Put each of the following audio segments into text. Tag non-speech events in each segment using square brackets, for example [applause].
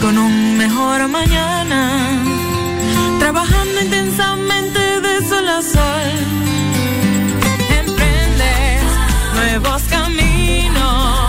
Con un mejor mañana, trabajando intensamente de sol a sol. Emprendes nuevos caminos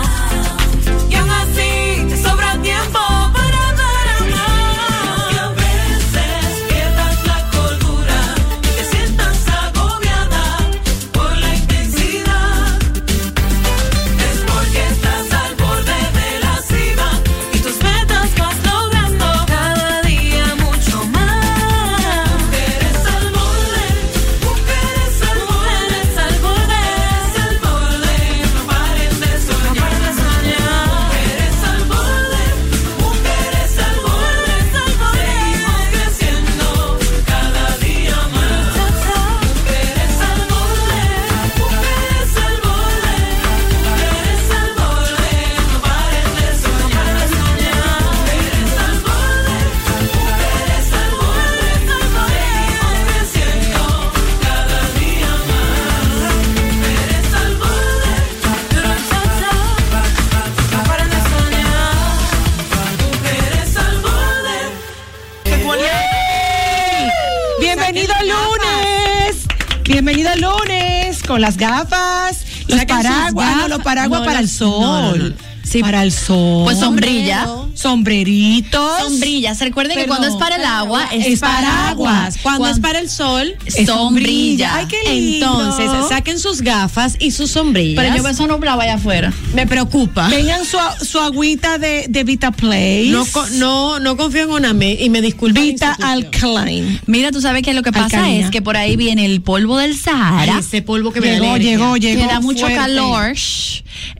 Bienvenido lunes con las gafas, los paraguas, no, los paraguas No, para el sol. Sí. Para el sol. Pues sombrilla. Sombreritos. Sombrillas. Recuerden que cuando es para el agua es, Es paraguas. Cuando es para el sol, Es sombrilla. sombrilla. Ay, qué lindo. entonces saquen sus gafas y sus sombrillas. Pero yo eso nublado allá afuera. me preocupa. Tengan su, su agüita de, de Vita Place. No, no, no confío en una me- y me disculpa. Vita Alkaline. Mira, tú sabes que lo que pasa Alcalina. es que por ahí viene el polvo del Sahara. ese polvo que me Llegó, alergia. llegó, llegó. que da mucho fuerte. calor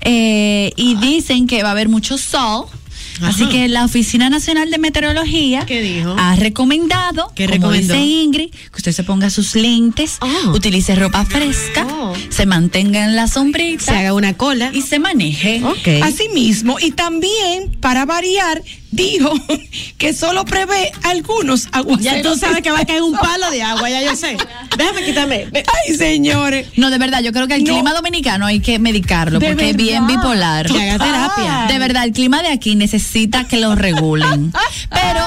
eh, y dicen que va a haber mucho sol. Así que la Oficina Nacional de Meteorología ha recomendado, ¿Qué como recomendó? dice Ingrid, que usted se ponga sus lentes, Oh. utilice ropa fresca, Oh. se mantenga en la sombrita Se haga una cola. y se maneje. Ok. Así mismo, y también, para variar, dijo [laughs] que solo prevé algunos aguaceros. Ya tú sabes que va a caer un [laughs] palo de agua, ya yo sé. Déjame quitarme. Ay, señores. No, de verdad, yo creo que el No. clima dominicano hay que medicarlo De porque es bien bipolar. Que haga terapia. De verdad, el clima de aquí necesita que lo regulen. [laughs] Pero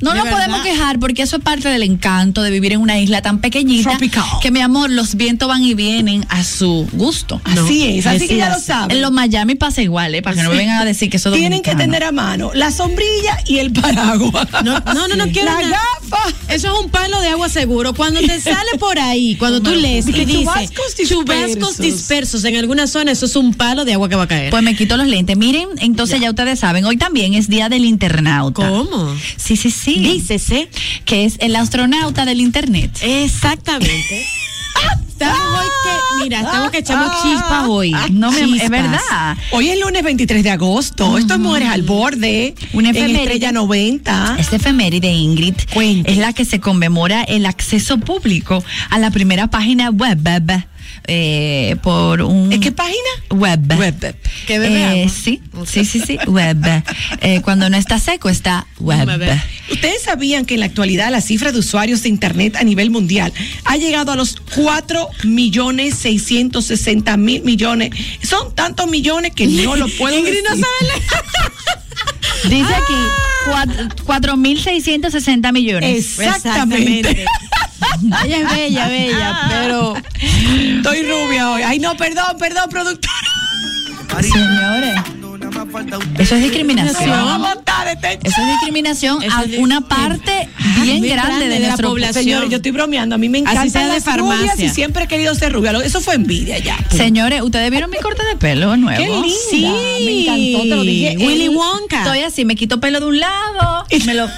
no nos podemos quejar porque eso es parte del encanto de vivir en una isla tan pequeñita. Tropical. Que mi amor, los vientos van y vienen a su gusto. Así es, así que ya lo saben. En los Miami pasa igual, ¿eh? para que no me vengan a decir que eso es Tienen que tener a mano la sombrilla y el paraguas. No, no, no, no quiero La nada. gafa. Eso es un palo de agua seguro. Cuando te [laughs] sale por ahí, cuando tú lees y Que dice chubascos dispersos. chubascos dispersos en alguna zona, eso es un palo de agua que va a caer. Pues me quito los lentes. Miren, entonces ya, ustedes saben, hoy también es Día del Internauta. ¿Cómo? Sí, sí, sí. Dícese. Que es el astronauta del Internet. Exactamente. [laughs] Estamos hoy que, mira, tengo que echamos chispas hoy. No, amor, es verdad. Hoy es lunes 23 de agosto. Esto es Mujeres al Borde. Una en efeméride. Estrella 90. Esta efeméride, Ingrid, Cuente. es la que se conmemora el acceso público a la primera página web eh, por un... ¿En qué página? Web. Web. ¿Que bebe Eh, sí, sí, sí, sí, web. Eh, cuando no está seco, está web. Ustedes sabían que en la actualidad la cifra de usuarios de Internet a nivel mundial ha llegado a los 4 millones 660 mil millones. Son tantos millones que no lo puedo [laughs] Ingrid no decir. [laughs] Dice aquí, cuat- 4.660 millones. Exactamente. Ella es bella, bella, pero Estoy rubia hoy. Ay, no, perdón, perdón, productor. Señores. Eso es discriminación. Este Eso es discriminación Eso a es una discriminación. parte Ah, bien bien grande grande de de la nuestra población. Señores, yo estoy bromeando. A mí me Así encantan sea de farmacia. y siempre he querido ser rubia. Eso fue envidia ya. Señores, ¿ustedes vieron mi corte de pelo nuevo? Qué linda. Sí, Me encantó, te lo dije. Willy Wonka. Estoy así, me quito pelo de un lado, [laughs] me lo...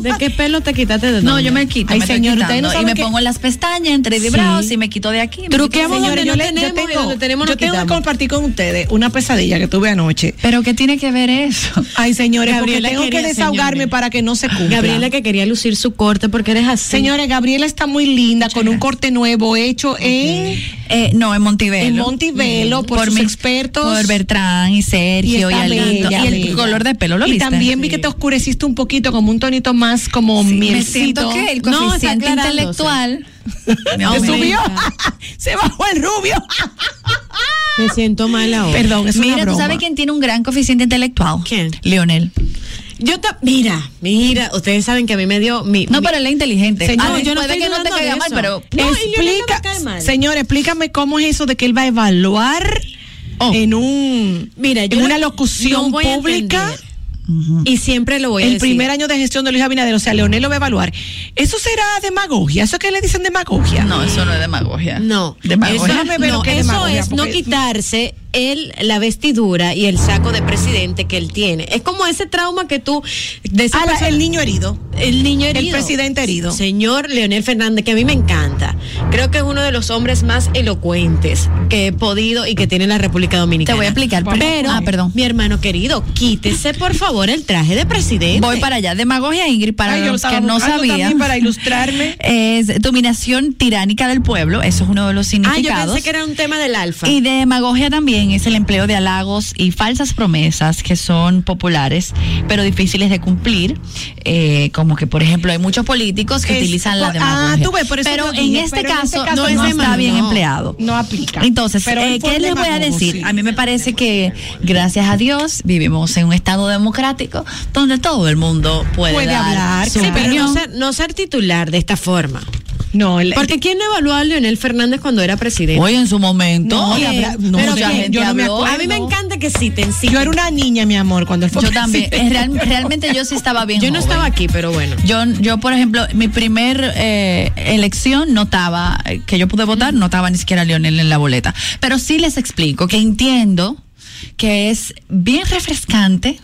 ¿De qué pelo te quitaste de No, yo me quito, Ay, me señor, no y me que- pongo las pestañas entre Sí. brows y me quito de aquí. Truqueamos de- donde no tenemos y donde tenemos yo nos tengo que compartir con ustedes una pesadilla que tuve anoche. Pero ¿qué tiene que ver eso? Ay, señores, Gabriela porque tengo que desahogarme señores. para que no se cumpla. Gabriela que quería lucir su corte porque eres así. Señores, Gabriela está muy linda con un corte nuevo hecho en, Eh, no, en Montevelo. en Montivelo por, sus mis- expertos. Por Bertrán y Sergio y, bella, y el bella. color de pelo, ¿lo y viste? también vi que te oscureciste un poquito, como un tonito más como me mielcito. siento que el No, coeficiente intelectual [laughs] me ¿Te aumenta. subió? [laughs] se bajó el rubio. Me siento mal ahora. Perdón, es una Mira, ¿tú broma. sabes quién tiene un gran coeficiente intelectual? ¿Quién? Leonel. Yo ta- mira, mira, ustedes saben que a mí me dio mi No, mi- pero él es inteligente. Señor, Ah, yo no puede que no te caiga mal, pero No, no Explica, cae mal. señor, explícame cómo es eso de que él va a evaluar Oh. en un Mira, yo en una no- locución no voy a Y siempre lo voy a el decir. primer año de gestión de Luis Abinader, o sea, Leonel lo va a evaluar. ¿Eso será demagogia? ¿Eso que le dicen demagogia? no, eso no es demagogia. No, Demagogia. eso, Déjame ver no, lo que es eso es no porque- quitarse el, la vestidura y el saco de presidente que él tiene. Es como ese trauma que tú... De Ah, la- persona- el niño herido. El niño El herido. presidente herido. Señor Leonel Fernández, que a mí me encanta. Creo que es uno de los hombres más elocuentes que he podido y que tiene la República Dominicana. Te voy a explicar. Pero, Ah, perdón. mi hermano querido, quítese por favor el traje de presidente. Voy para allá. Demagogia, Ingrid, para Ay, los que no sabían. para ilustrarme. [laughs] Es dominación tiránica del pueblo. Eso es uno de los Ah, yo significados. pensé que era un tema del alfa. Y demagogia también es el empleo de halagos y falsas promesas que son populares, pero difíciles de cumplir. Eh, como que, por ejemplo, hay muchos políticos que Es- utilizan la ah, demagogia. tú ves, por eso pero, yo en dije, este pero en caso, este caso no, no es es está bien no, empleado. no aplica. Entonces, Pero eh, ¿qué les voy a decir? sí. A mí me parece que, gracias a Dios, vivimos en un estado democrático donde todo el mundo puede, Puede dar hablar, su Sí, pero no ser, no ser titular de esta forma. No, el- Porque ¿quién no evaluó a Leonel Fernández cuando era presidente? Hoy en su momento, No, habrá- no, Pero mucha gente yo no me habló. acuerdo. a mí me encanta que citen, citen. yo era una niña, mi amor, cuando él fue Yo también. presidente. Real- realmente yo sí estaba bien. [laughs] Yo no joven. estaba aquí, pero bueno. Yo, yo, por ejemplo, mi primer eh, elección no estaba, eh, que yo pude votar, no estaba ni siquiera Lionel en la boleta. Pero sí les explico que entiendo que es bien refrescante.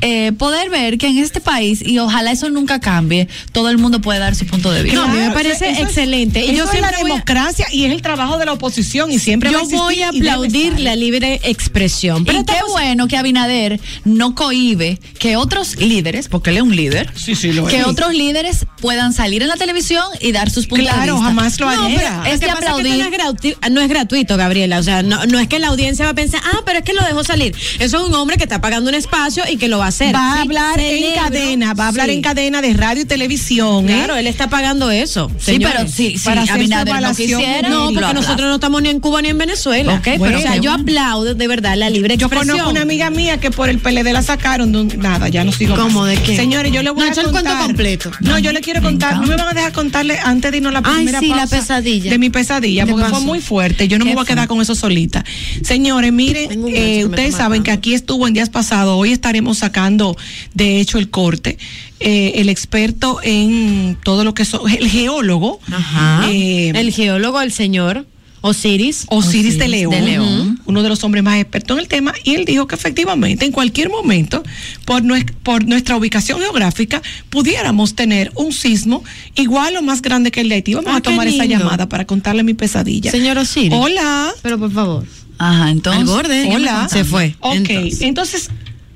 Eh, poder ver que en este país, y ojalá eso nunca cambie, todo el mundo puede dar su punto de vista. No, a mí me Claro, parece eso es- excelente. Y eso yo es la voy a- democracia y es el trabajo de la oposición y siempre va Yo voy a y debe aplaudir la libre expresión. Pero y qué bueno que Abinader no cohibe que otros líderes, porque él es un líder, Sí, sí, lo que es. otros líderes puedan salir en la televisión y dar sus puntos de Claro, vista. jamás lo No, haría. Es de que pasa es que aplaudir. esto no, es gratuito, no es gratuito, Gabriela. O sea, no, no es que la audiencia va a pensar, ah, pero es que lo dejó salir. Eso es un hombre que está pagando un espacio y que lo va a hacer. va a Sí, hablar en cadena, va a hablar sí. en cadena de radio y televisión. ¿eh? Claro, él está pagando eso. Sí, pero si Para hacer Abinader no quisiera, No, porque nosotros no estamos ni en Cuba ni en Venezuela. Ok, o pero sea, qué yo bueno. aplaudo de verdad la libre Yo expresión. conozco una amiga mía que por el PLD la sacaron. de un- nada, ya no sigo. ¿Cómo? más. ¿De qué? Señores, yo le voy No, a echa el contar. cuento completo. No, yo le quiero contar. No me van a dejar contarle antes de irnos la Ay, primera sí, la pesadilla. De mi pesadilla, ¿Qué porque fue muy fuerte. Yo no me ¿Qué voy a quedar con eso solita. Señores, miren, eh, ustedes saben que aquí estuvo en días pasados. Hoy estaremos sacando, de hecho, el corte. Eh, el experto en todo lo que son, el geólogo. Ajá. eh, el geólogo, el señor Osiris. Osiris de León, de León. uno de los hombres más expertos en el tema, y él dijo que efectivamente en cualquier momento, por, por nuestra ubicación geográfica, pudiéramos tener un sismo igual o más grande que el de Haití. Vamos Ah, a tomar esa llamada para contarle mi pesadilla. Señor Osiris. Hola. Pero por favor. Ajá, entonces. Al borde. Hola. Se fue. Ok, Entonces. entonces.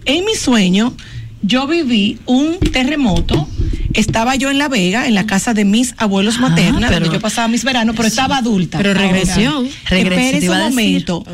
En mi sueño, yo viví un terremoto. Estaba yo en La Vega, en la casa de mis abuelos Ah, maternas, pero- donde yo pasaba mis veranos, pero estaba adulta. Pero regresión. Regresión, ese momento.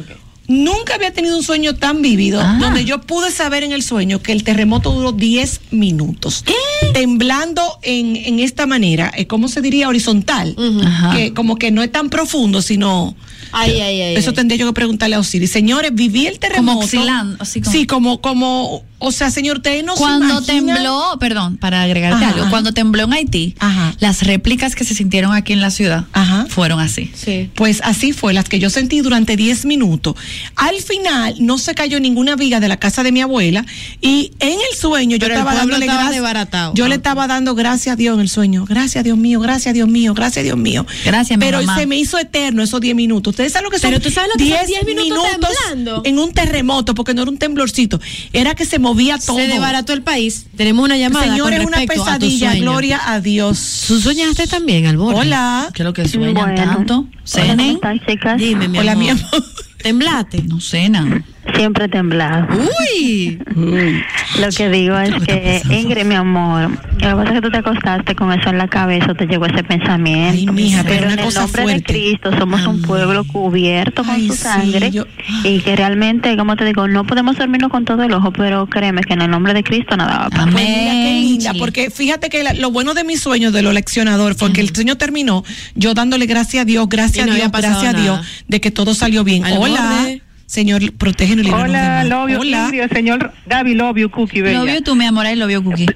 Nunca había tenido un sueño tan vívido Ah. donde yo pude saber en el sueño que el terremoto duró 10 minutos. Temblando en, en esta manera, eh, ¿cómo se diría? Horizontal. Ajá. Que como que no es tan profundo, sino... Ay, ay, ay. Eso ay. tendría yo que preguntarle a Osiris. Señores, viví el terremoto. oscilando, así como- Sí, como, como O sea, señor, usted no se Cuando imagina- tembló, perdón, para agregarte Ajá, algo, ajá. cuando tembló en Haití, Ajá. las réplicas que se sintieron aquí en la ciudad Ajá. fueron así. Sí. Pues así fue, las que yo sentí durante 10 minutos. Al final no se cayó ninguna viga de la casa de mi abuela y en el sueño yo Pero estaba dándole gracias. Yo le estaba dando gracias a Dios en el sueño. Gracias Dios mío, gracias Dios mío, gracias Dios mío. Gracias, mi Pero mamá. se me hizo eterno esos 10 minutos. Ustedes saben lo que son Pero tú sabes lo que son 10 minutos temblando. en un terremoto, porque no era un temblorcito, era que se movía todo. Se desbarató el país. Tenemos una llamada. Señor, con es una a pesadilla, sueño. gloria a Dios. ¿Tú soñaste también, al borde? Hola. Creo que sueñan Bueno. tanto. Hola, ¿cómo están, chicas? Dime, mi Hola, amor. mi amor. ¿Temblaste? No cenan. Siempre temblado. Uy. [laughs] Lo que digo es que, Ingrid, mi amor, lo que pasa es que tú te acostaste con eso en la cabeza, te llegó ese pensamiento. Ay, mija, pero pero en el nombre fuerte. de Cristo somos un pueblo cubierto con Ay, su sí, sangre yo- y que realmente, como te digo, no podemos dormirnos con todo el ojo, pero créeme que en el nombre de Cristo nada va a pasar. Pues mira qué Amén, linda, Chile. porque fíjate que la- lo bueno de mi sueño de lo leccionador fue que el sueño terminó yo dándole gracias a Dios, gracias no a Dios, gracias a Dios de que todo salió bien. Al Hola, borde. Señor, protégenos Hola, love you, Hola. Ingrid, señor Gaby, love you, Cookie, bella. Lo vio tú, mi amor, ahí lo vio Cookie.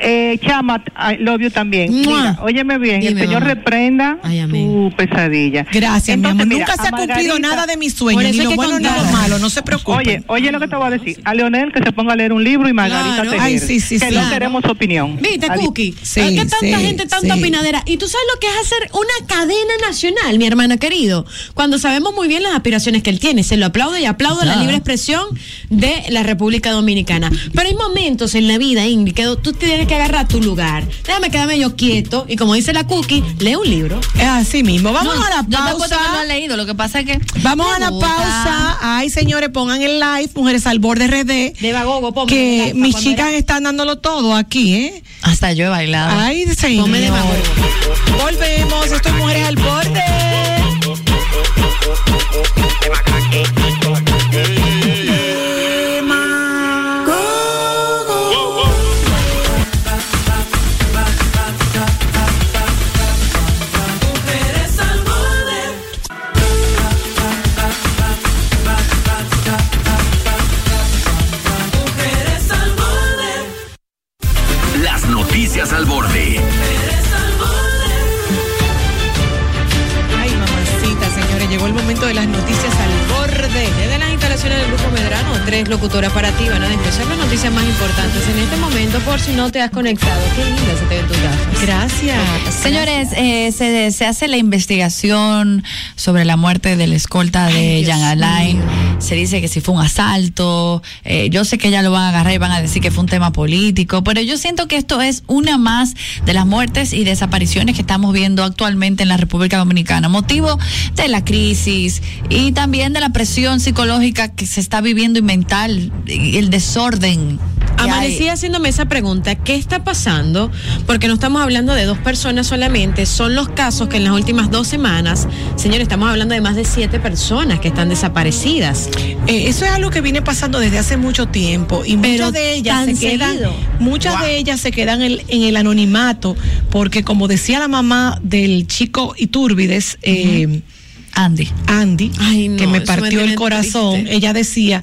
Eh, Chama, I love you también. Mira, óyeme bien, Dime, el Señor mamá. reprenda Ay, tu pesadilla. Gracias, mi Entonces, amor. mira, Nunca se ha cumplido nada de mis Por sueños, eso ni hay lo que bueno ni lo malo, no se preocupen. Oye, oye lo que te voy a decir. A Leonel que se ponga a leer un libro y Margarita Claro. te Ay, sí, sí, que sí. no Claro. queremos opinión. ¿Viste, Adi- Cookie? Sí, ¿Qué tanta sí, gente, tanta sí. opinadera? Y tú sabes lo que es hacer una cadena nacional, mi hermano querido. Cuando sabemos muy bien las aspiraciones que él tiene. Se lo aplaudo y aplaudo la Claro. libre expresión de la República Dominicana. Pero hay momentos en la vida, Ingrid, que tú tienes que agarrar tu lugar. Déjame quedarme yo quieto y como dice la Cookie, lee un libro. Es así mismo. Vamos No, a la pausa. no leído, lo que pasa es que. Vamos a la gusta. pausa. Ay, señores, pongan el live, Mujeres al Borde RD. De ponme Que live, mis chicas era- están dándolo todo aquí, ¿eh? Hasta yo he bailado. Ay, señor. Ponme de. Volvemos. Esto es Mujeres al Borde. Del Grupo Medrano, tres locutoras para ti van a desglosar las noticias más importantes en este momento por si no te has conectado. Qué linda se te ven tus gafas. Gracias. Señores, eh, se, se hace la investigación sobre la muerte del escolta de Dios Jan Alain. Se dice que si fue un asalto. eh, yo sé que ya lo van a agarrar y van a decir que fue un tema político, pero yo siento que esto es una más de las muertes y desapariciones que estamos viendo actualmente en la República Dominicana. Motivo de la crisis y también de la presión psicológica que se está viviendo y mental, el desorden. Amanecí haciéndome esa pregunta, ¿qué está pasando? Porque no estamos hablando de dos personas solamente, son los casos que en las últimas dos semanas, señores, estamos hablando de más de siete personas que están desaparecidas. Eh, eso es algo que viene pasando desde hace mucho tiempo y Pero muchas de ellas se quedan, seguido. muchas de ellas se quedan en, en el anonimato porque como decía la mamá del chico Iturbides, eh, Andy. Andy, Ay, no, que me partió el corazón, triste. ella decía,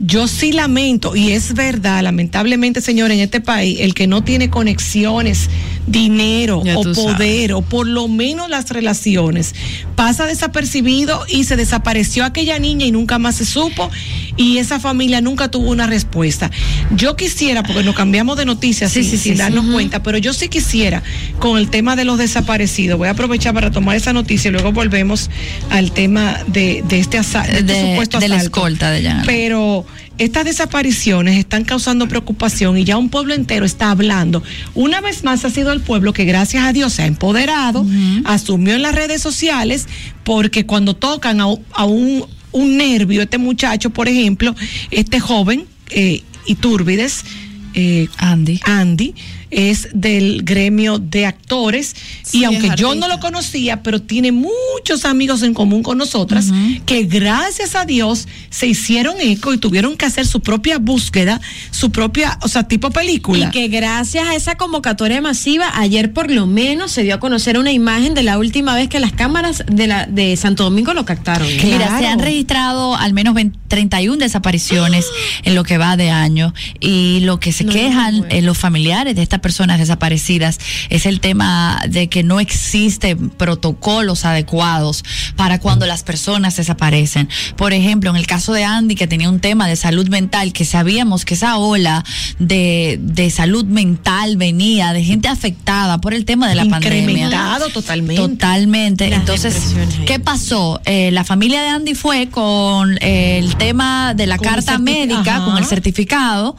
yo sí lamento, y es verdad, lamentablemente, señor, en este país, el que no tiene conexiones, dinero Ya o poder, o por lo menos las relaciones, pasa desapercibido y se desapareció aquella niña y nunca más se supo, y esa familia nunca tuvo una respuesta. Yo quisiera, porque nos cambiamos de noticias Sí, sin, sí, sin sí, darnos sí. cuenta, pero yo sí quisiera, con el tema de los desaparecidos, voy a aprovechar para tomar esa noticia y luego volvemos al tema de, de este, asa- de este supuesto de la asalto. escolta de Jan Alain. Pero estas desapariciones están causando preocupación y ya un pueblo entero está hablando. Una vez más ha sido el pueblo que gracias a Dios se ha empoderado, asumió en las redes sociales, porque cuando tocan a, un- a un, un nervio, este muchacho, por ejemplo, este joven, eh, Itúrbides, eh, Andy. Andy, es del gremio de actores Sí, y aunque yo no lo conocía, pero tiene muchos amigos en común con nosotras que gracias a Dios se hicieron eco y tuvieron que hacer su propia búsqueda, su propia, o sea, tipo película. Y que gracias a esa convocatoria masiva, ayer por lo menos se dio a conocer una imagen de la última vez que las cámaras de, la, de Santo Domingo lo captaron. Mira, se han registrado al menos 20 31 desapariciones [gasps] en lo que va de año y lo que se No, quejan bueno. eh, los familiares de estas personas desaparecidas es el tema de que no existen protocolos adecuados para cuando las personas desaparecen. Por ejemplo, en el caso de Andy, que tenía un tema de salud mental, que sabíamos que esa ola de, de salud mental venía de gente afectada por el tema de la pandemia. Incrementado totalmente. Totalmente. Las Entonces. ¿qué pasó? Eh, la familia de Andy fue con eh, el tema de la Con carta médica, Ajá. con el certificado,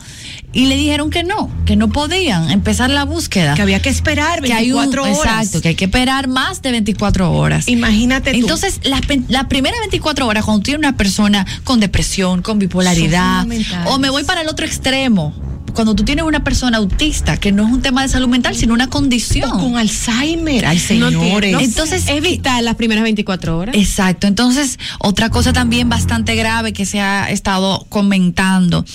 y le dijeron que no, que no podían empezar la búsqueda. que había que esperar Que hay un- 24 horas. Exacto, que hay que esperar más de 24 horas. Imagínate tú. Entonces, las las primeras 24 horas, cuando tiene una persona con depresión, con bipolaridad, o me voy para el otro extremo, cuando tú tienes una persona autista, que no es un tema de salud mental, sino una condición. O con Alzheimer. Ay, señores. no Entonces, es vital las primeras 24 horas. Exacto. Entonces, otra cosa también bastante grave que se ha estado comentando,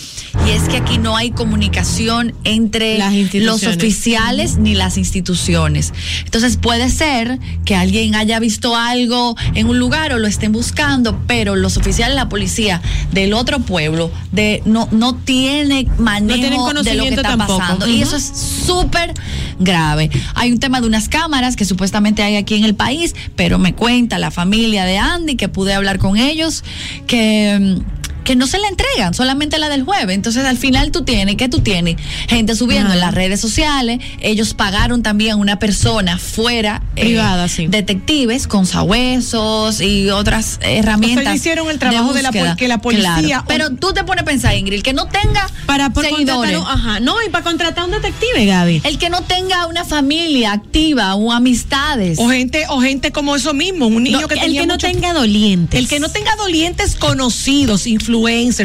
y es que aquí no hay comunicación entre Las los oficiales ni las instituciones. Entonces, puede ser que alguien haya visto algo en un lugar o lo estén buscando, pero los oficiales, la policía del otro pueblo, de no, no tiene manejo de lo que está tampoco. pasando. Y eso es súper grave. Hay un tema de unas cámaras que supuestamente hay aquí en el país, pero me cuenta la familia de Andy, que pude hablar con ellos, que... que no se la entregan, solamente la del jueves. Entonces, al final tú tienes, ¿qué tú tienes? Gente subiendo en las redes sociales. Ellos pagaron también a una persona fuera, eh, Privada, sí. detectives con sabuesos y otras herramientas. O sea, hicieron el trabajo de la que la policía- Claro. Pero tú te pones a pensar, Ingrid, que no tenga Para por contratar seguidores. un, ajá, no, y para contratar a un detective, Gaby. El que no tenga una familia activa o amistades. O gente, o gente como eso mismo, un niño No, que el tenía que no mucho- tenga dolientes. El que no tenga dolientes conocidos, influencers,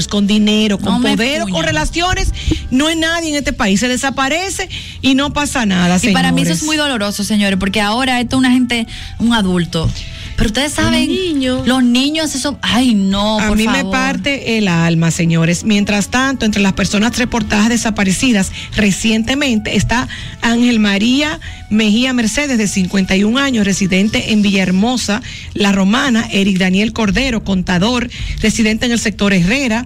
con dinero, con poder con relaciones, no es nadie en este país. Se desaparece y no pasa nada. y para mí eso es muy doloroso, señores, porque ahora esto es una gente, un adulto. Pero ustedes saben, niño. los niños, eso, ay no, A por mí me parte el alma, señores. Mientras tanto, entre las personas reportadas desaparecidas recientemente está Ángel María Mejía Mercedes, de 51 años, residente en Villahermosa, La Romana, Eric Daniel Cordero, contador, residente en el sector Herrera,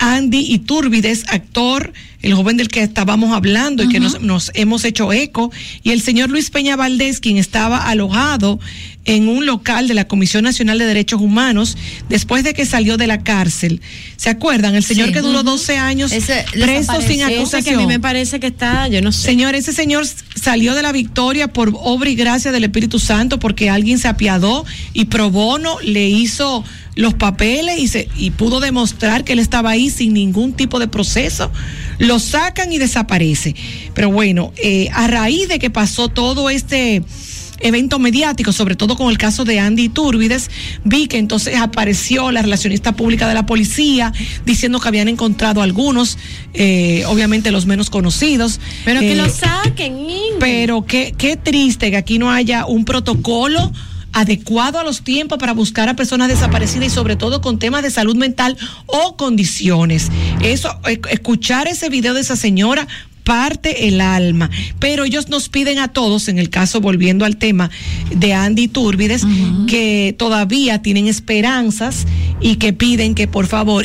Andy Iturbides, actor, el joven del que estábamos hablando y que nos, nos hemos hecho eco, y el señor Luis Peña Valdés, quien estaba alojado en un local de la Comisión Nacional de Derechos Humanos después de que salió de la cárcel. ¿Se acuerdan? El señor Sí. que duró Ujú. 12 años Ese preso sin Ese que a mí acusación. me parece que está, yo no sé. Señor, ese señor salió de la victoria por obra y gracia del Espíritu Santo porque alguien se apiadó y pro bono le hizo los papeles y, se, y pudo demostrar que él estaba ahí sin ningún tipo de proceso. Lo sacan y desaparece. Pero bueno, eh, a raíz de que pasó todo este evento mediático, sobre todo con el caso de Andy Turbides, vi que entonces apareció la relacionista pública de la policía diciendo que habían encontrado algunos, eh, obviamente los menos conocidos. Pero que eh, lo saquen, Ingrid. pero qué, qué triste que aquí no haya un protocolo adecuado a los tiempos para buscar a personas desaparecidas y sobre todo con temas de salud mental o condiciones. Eso, eh, escuchar ese video de esa señora parte el alma, pero ellos nos piden a todos, en el caso volviendo al tema de Andy Turbides, que todavía tienen esperanzas y que piden que por favor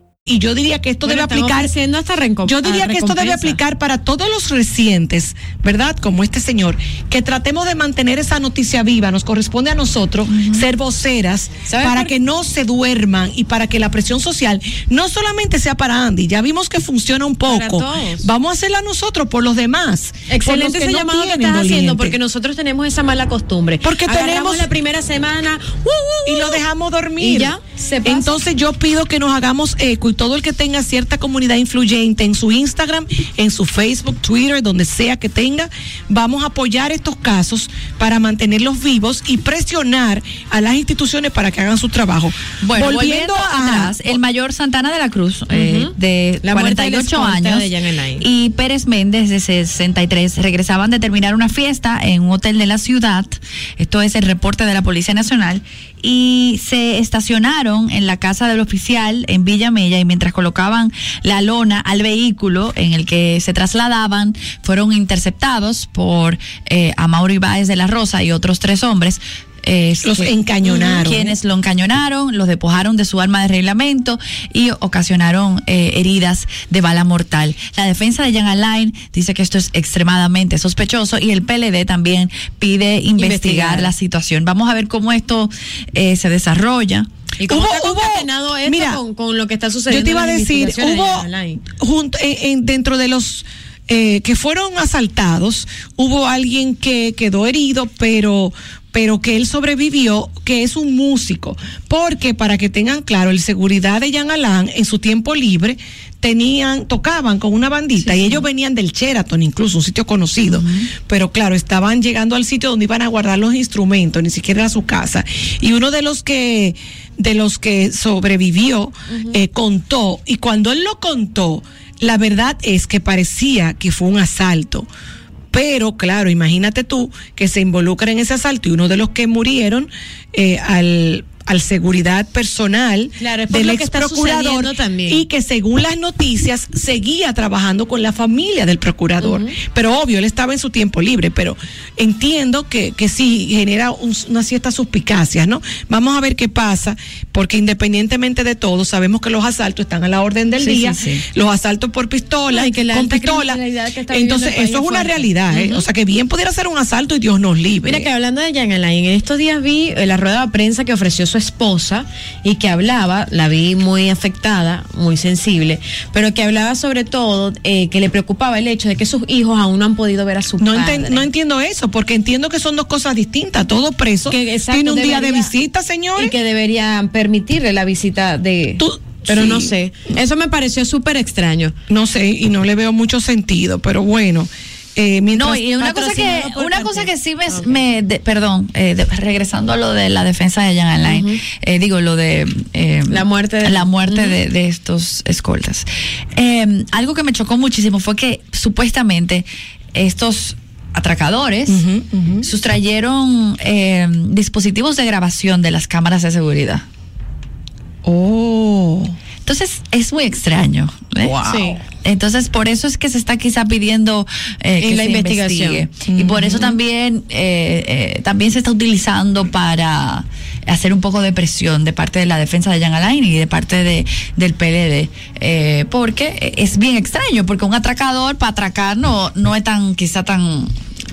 Y yo diría que esto Bueno, debe aplicar. hasta Yo diría que esto debe aplicar para todos los recientes, ¿verdad? Como este señor, que tratemos de mantener esa noticia viva. Nos corresponde a nosotros ser voceras ¿Sabe para que no se duerman y para que la presión social no solamente sea para Andy. Ya vimos que funciona un poco. Vamos a hacerla nosotros por los demás. Excelente ese no llamado que estás haciendo porque nosotros tenemos esa mala costumbre. Porque Agarramos tenemos- la primera semana ¡uh, uh, uh! y lo dejamos dormir. Y ya, se pasa. Entonces yo pido que nos hagamos eco y todo el que tenga cierta comunidad influyente en su Instagram, en su Facebook, Twitter, donde sea que tenga, vamos a apoyar estos casos para mantenerlos vivos y presionar a las instituciones para que hagan su trabajo. Bueno, volviendo, atrás, el mayor Santana de la Cruz, eh, de La muerte del 48 escolta años, de y Pérez Méndez, de 63, regresaban de terminar una fiesta en un hotel de la ciudad. Esto es el reporte de la Policía Nacional. Y se estacionaron en la casa del oficial en Villa Mella y mientras colocaban la lona al vehículo en el que se trasladaban, fueron interceptados por eh, Amaury Báez de la Rosa y otros tres hombres. eh, Los que- encañonaron. Quienes lo encañonaron, los despojaron de su arma de reglamento y ocasionaron eh, heridas de bala mortal. La defensa de Jan Alain dice que esto es extremadamente sospechoso y el PLD también pide investigar, Investigar. la situación. Vamos a ver cómo esto eh, se desarrolla. ¿Y cómo Hubo- está hubo- esto mira, con, con lo que está sucediendo? Yo te iba a decir, hubo junto, en- en- dentro de los eh, que fueron asaltados, hubo alguien que quedó herido, pero pero que él sobrevivió, que es un músico, porque para que tengan claro, el seguridad de Jan Alain en su tiempo libre tenían, tocaban con una bandita y ellos venían del Sheraton, incluso un sitio conocido, pero claro, estaban llegando al sitio donde iban a guardar los instrumentos, ni siquiera a su casa. Y uno de los que, de los que sobrevivió, eh, contó, y cuando él lo contó, la verdad es que parecía que fue un asalto. Pero claro, imagínate tú que se involucra en ese asalto y uno de los que murieron eh, al, al seguridad personal Claro, del ex procurador también. y que según las noticias seguía trabajando con la familia del procurador. Pero obvio, él estaba en su tiempo libre, pero entiendo que, que sí genera un- una cierta suspicacia, ¿no? Vamos a ver qué pasa, porque independientemente de todo, sabemos que los asaltos están a la orden del Sí, día, sí, sí. los asaltos por pistola, No, y que la con pistola. que Entonces, eso es una realidad, ¿eh? O sea, que bien pudiera ser un asalto y Dios nos libre. Mira que hablando de Jan Alain, en estos días vi eh, la rueda de prensa que ofreció su esposa y que hablaba, la vi muy afectada, muy sensible, pero que hablaba sobre todo eh, que le preocupaba el hecho de que sus hijos aún no han podido ver a su No, padre. enten- no entiendo eso, porque entiendo que son dos cosas distintas. Todo preso Que, exacto, tiene un día de visita, señores. Y que deberían permitirle la visita de... Tú- pero sí. no sé, eso me pareció súper extraño. No sé, y no le veo mucho sentido, pero bueno. Eh, No, y una cosa que, una cosa que sí me, me- de- perdón, eh, de- regresando a lo de la defensa de Jan Alain, eh, digo lo de eh, La muerte de- la muerte de, de estos escoltas. Eh, algo que me chocó muchísimo fue que supuestamente estos atracadores sustrayeron eh, dispositivos de grabación de las cámaras de seguridad. Oh. Entonces es muy extraño. ¿eh? Sí. Entonces por eso es que se está quizá pidiendo eh, que la se investigación. investigue. Y por eso también eh, eh, también se está utilizando para hacer un poco de presión de parte de la defensa de Jan Alain y de parte de, del PLD. Eh, porque es bien extraño, porque un atracador para atracar no, no es tan quizá tan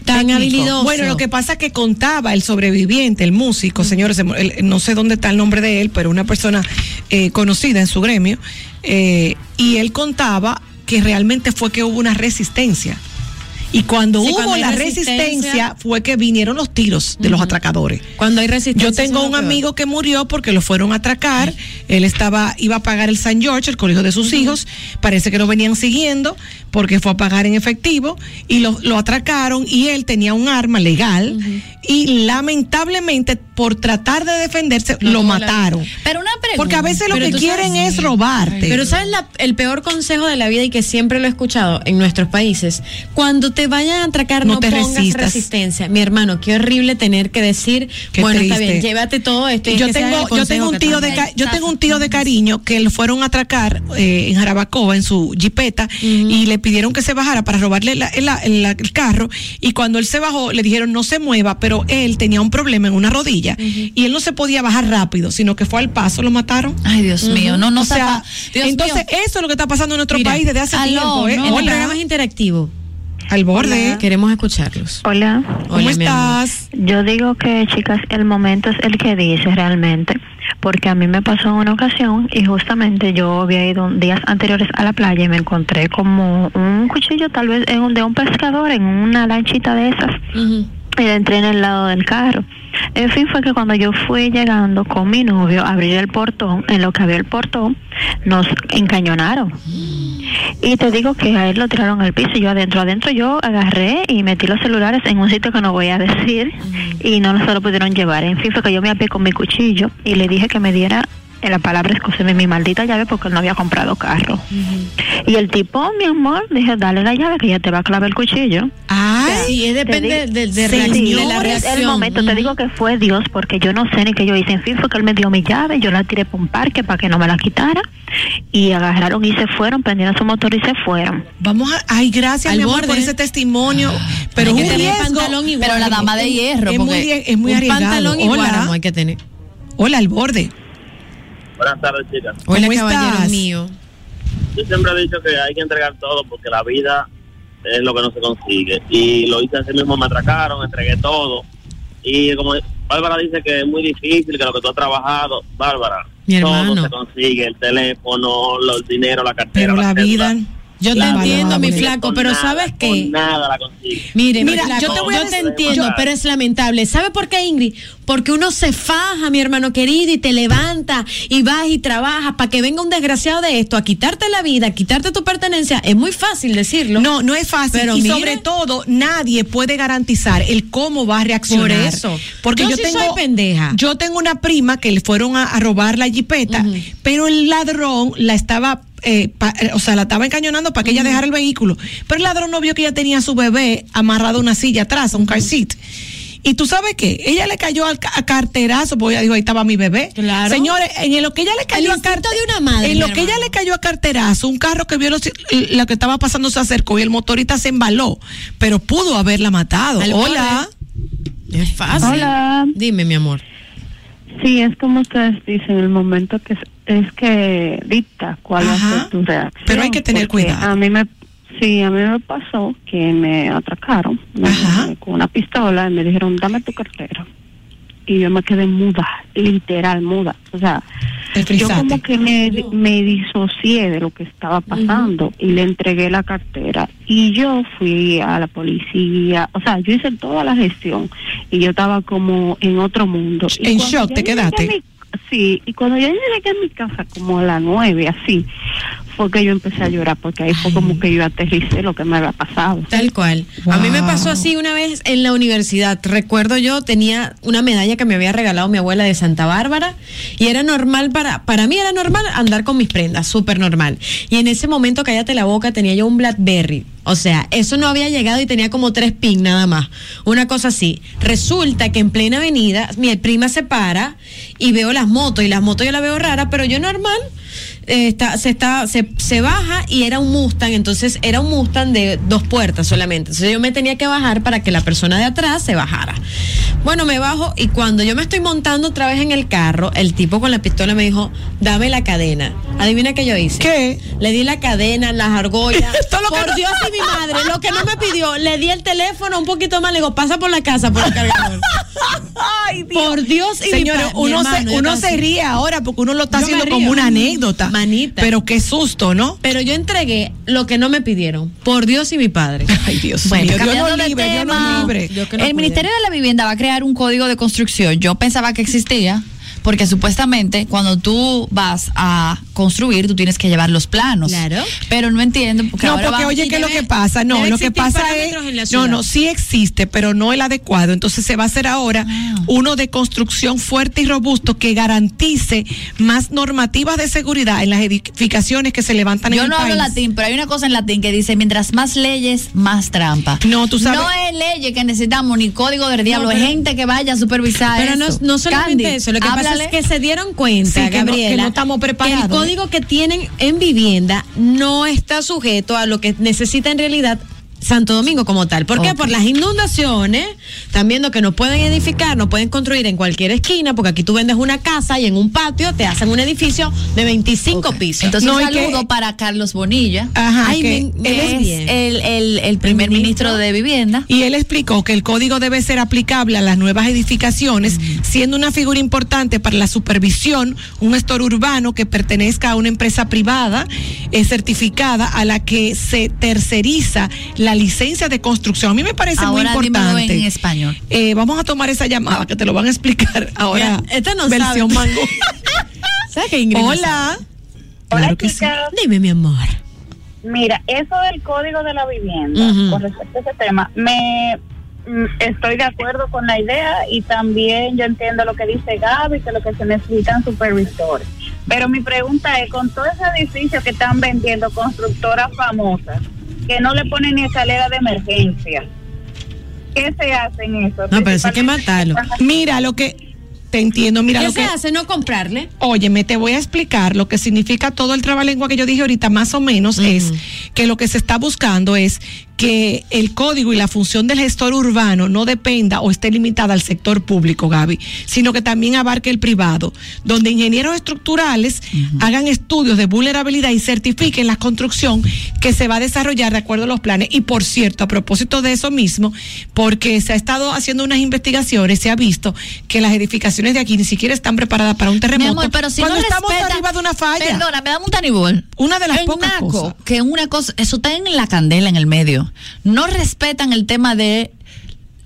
Tan habilidoso. Bueno, lo que pasa es que contaba el sobreviviente, el músico, señores, se mu- el- no sé dónde está el nombre de él, pero una persona eh, conocida en su gremio, eh, y él contaba que realmente fue que hubo una resistencia Y cuando Sí, hubo cuando la resistencia- resistencia, fue que vinieron los tiros de los atracadores. Cuando hay resistencia. Yo tengo un amigo que murió porque lo fueron a atracar. Él estaba, iba a pagar el San George, el colegio de sus hijos. Parece que lo venían siguiendo porque fue a pagar en efectivo y lo, lo atracaron y él tenía un arma legal y lamentablemente por tratar de defenderse No lo mataron. Pero una pregunta. Porque a veces lo que quieren sabes- es robarte. Pero ¿sabes la- el peor consejo de la vida y que siempre lo he escuchado en nuestros países? Cuando te vayan a atracar No no, te pongas resistas. resistencia. Mi hermano, qué horrible tener que decir, Qué bueno, está bien, llévate todo esto. y yo tengo yo tengo un tío de ca- yo tengo un tío de cariño que lo fueron a atracar eh, en Jarabacoa en su jipeta y le pidieron que se bajara para robarle la- el, el- el carro y cuando él se bajó le dijeron no se mueva pero él tenía un problema en una rodilla y él no se podía bajar rápido sino que fue al paso lo mataron Ay, Dios mío, no, no o sea, Dios entonces mío. eso es lo que está pasando en nuestro Mira, país desde hace aló, tiempo ¿eh? no. El programa es interactivo. Al borde Queremos escucharlos. Hola. ¿cómo Hola, estás? Yo digo que, chicas, el momento es el que dice realmente, porque a mí me pasó en una ocasión y justamente yo había ido días anteriores a la playa y me encontré como un cuchillo tal vez en un- de un pescador en una lanchita de esas Ujú. y entré en el lado del carro. En fin, fue que cuando yo fui llegando con mi novio a abrir el portón, en lo que había el portón, nos encañonaron. Y te digo que a él lo tiraron al piso y yo adentro. Adentro yo agarré y metí los celulares en un sitio que no voy a decir y no se lo pudieron llevar. En fin, fue que yo me apié con mi cuchillo y le dije que me diera en la palabra escúcheme mi maldita llave porque él no había comprado carro. Y el tipo, mi amor, dije, dale la llave que ya te va a clavar el cuchillo. Sí, es depende Te de, digo- de, Sí, de la reacción. El momento, te digo que fue Dios, porque yo no sé ni qué yo hice. En fin, fue que él me dio mi llave, yo la tiré por un parque para que no me la quitara. Y agarraron y se fueron, prendieron su motor y se fueron. Vamos a, ay, gracias, Al mi amor, borde. por ese testimonio. Pero Hay es que un tener riesgo. pantalón igual. Pero la dama de hierro, Es muy, es muy un arriesgado. pantalón y Hola. guáramo hay que tener. Hola, al borde. Buenas tardes, chicas. Hola, ¿Cómo caballero estás? mío. Yo siempre he dicho que hay que entregar todo porque la vida es lo que no se consigue. Y lo hice así mismo, me atracaron, entregué todo. Y como Bárbara dice que es muy difícil, que lo que tú has trabajado, Bárbara, Mi todo hermano. se consigue, el teléfono, los, el dinero, la cartera. Pero la vida. Yo te entiendo, mi flaco, pero nada, ¿sabes qué? Con nada la. Mire, Mira, mi flaco, yo te voy a yo decir- te entiendo, yo- pero es lamentable. ¿Sabe por qué, Ingrid? Porque uno se faja, mi hermano querido, y te levanta y vas y trabajas para que venga un desgraciado de esto a quitarte la vida, a quitarte tu pertenencia. Es muy fácil decirlo. No, no es fácil. Pero y mire- sobre todo, nadie puede garantizar el cómo va a reaccionar. Por eso. Porque Yo yo, sí tengo. soy pendeja. Yo tengo una prima que le fueron a, a robar la jipeta, pero el ladrón la estaba. Eh, pa- eh, o sea, la estaba encañonando para que ella dejara el vehículo. Pero el ladrón no vio que ella tenía a su bebé amarrado a una silla atrás, a un car seat. Y tú sabes qué, ella le cayó al ca- a carterazo, porque ella dijo, ahí estaba mi bebé. Claro. Señores, en lo que ella le cayó a instinto carte- de una madre, En lo que ella le cayó a carterazo, un carro que vio los- lo que estaba pasando se acercó y el motorista se embaló, pero pudo haberla matado. Al Hola. Es fácil. Hola. Dime, mi amor. Sí, es como ustedes dicen, el momento que es, que dicta cuál va a ser tu reacción. Pero hay que tener cuidado. A mí me, sí, a mí me pasó que me atracaron me- con una pistola y me dijeron, dame tu cartera. Y yo me quedé muda, literal muda. O sea, yo como que me, me disocié de lo que estaba pasando y le entregué la cartera. Y yo fui a la policía, o sea, yo hice toda la gestión y yo estaba como en otro mundo. Y En shock te quedaste. Sí, y cuando yo llegué a mi casa como a las nueve, así, fue que yo empecé a llorar porque ahí fue como que yo aterricé lo que me había pasado. Tal cual. A mí me pasó así una vez en la universidad. Recuerdo yo tenía una medalla que me había regalado mi abuela de Santa Bárbara y era normal para para mí era normal andar con mis prendas, súper normal. Y en ese momento cállate la boca tenía yo un BlackBerry. O sea, eso no había llegado y tenía como tres pin nada más. Una cosa así. Resulta que en plena avenida mi prima se para y veo las motos y las motos yo las veo raras, pero yo normal eh, está, se, está, se, se baja y era un Mustang, entonces era un Mustang de dos puertas solamente. Entonces yo me tenía que bajar para que la persona de atrás se bajara. Bueno, me bajo y cuando yo me estoy montando otra vez en el carro, el tipo con la pistola me dijo, dame la cadena. Adivina qué yo hice. ¿Qué? Le di la cadena, las argollas. [laughs] Que por no- Dios y mi madre, lo que no me pidió, le di el teléfono un poquito más, le digo, pasa por la casa por el cargador. [laughs] Ay, Dios. Por Dios y mi Señores, pa- mi uno, hermano, se, yo uno ríe ahora porque uno lo está Yo haciendo como una anécdota. Manita. Pero qué susto, ¿no? Pero yo entregué lo que no me pidieron. Por Dios y mi padre. [laughs] Ay, Dios Bueno, mío. Cambiando nos de libre, tema, libre. Yo no el pude. Ministerio de la Vivienda va a crear un código de construcción. Yo pensaba que existía, porque supuestamente cuando tú vas a construir, tú tienes que llevar los planos. Claro. Pero no entiendo. Porque No, ahora porque oye, ¿qué es lo que pasa? No, lo que pasa en es. No, no, sí existe, pero no el adecuado. Entonces se va a hacer ahora Ah. uno de construcción fuerte y robusto que garantice más normativas de seguridad en las edificaciones que se levantan en Yo el no país. hablo latín, pero hay una cosa en latín que dice, mientras más leyes, más trampa. No, tú sabes- No es leyes que necesitamos, ni código del diablo, pero- es gente que vaya a supervisar Pero no, eso. no solamente Candy, eso, lo que háblale. pasa es que se dieron cuenta, Sí, que no- Gabriela, que no estamos preparados. Código que tienen en vivienda no está sujeto a lo que necesita en realidad Santo Domingo como tal. ¿Por qué? Por las inundaciones, están viendo que no pueden edificar, no pueden construir en cualquier esquina, porque aquí tú vendes una casa y en un patio te hacen un edificio de 25 pisos. Entonces, No, un que- saludo para Carlos Bonilla, Ajá, Ay, que me- que me- es bien. el, el- el primer ministro de Vivienda. Y él explicó que el código debe ser aplicable a las nuevas edificaciones, siendo una figura importante para la supervisión, un gestor urbano que pertenezca a una empresa privada eh, certificada a la que se terceriza la licencia de construcción. A mí me parece Ahora muy importante. en español. Eh, vamos a tomar esa llamada que te lo van a explicar [laughs] ahora. Mira, esta no versión sabe. mango. [laughs] ¿Sabes qué, Ingrid? no sabe? Hola. Hola, sí. Dime, mi amor. Mira, eso del código de la vivienda, con respecto a ese tema, me mm, estoy de acuerdo con la idea y también yo entiendo lo que dice Gaby, que lo que se necesitan supervisores. Pero mi pregunta es, con todo ese edificio que están vendiendo constructoras famosas, que no le ponen ni escalera de emergencia, ¿qué se hace en eso? No, pero eso hay que matarlo. Mira lo que te entiendo, mira ¿Qué lo se que hace? No comprarle. Óyeme, te voy a explicar lo que significa todo el trabalengua que yo dije ahorita, más o menos, es que lo que se está buscando es que el código y la función del gestor urbano no dependa o esté limitada al sector público, Gaby, sino que también abarque el privado, donde ingenieros estructurales hagan estudios de vulnerabilidad y certifiquen la construcción que se va a desarrollar de acuerdo a los planes. Y por cierto, a propósito de eso mismo, porque se ha estado haciendo unas investigaciones, se ha visto que las edificaciones de aquí ni siquiera están preparadas para un terremoto. Mi amor, pero si cuando no estamos respeta- arriba de una falla. Perdona, me da un tanibol. Una de las En pocas Naco, cosas. que una cosa, eso está en la candela en el medio. No respetan el tema de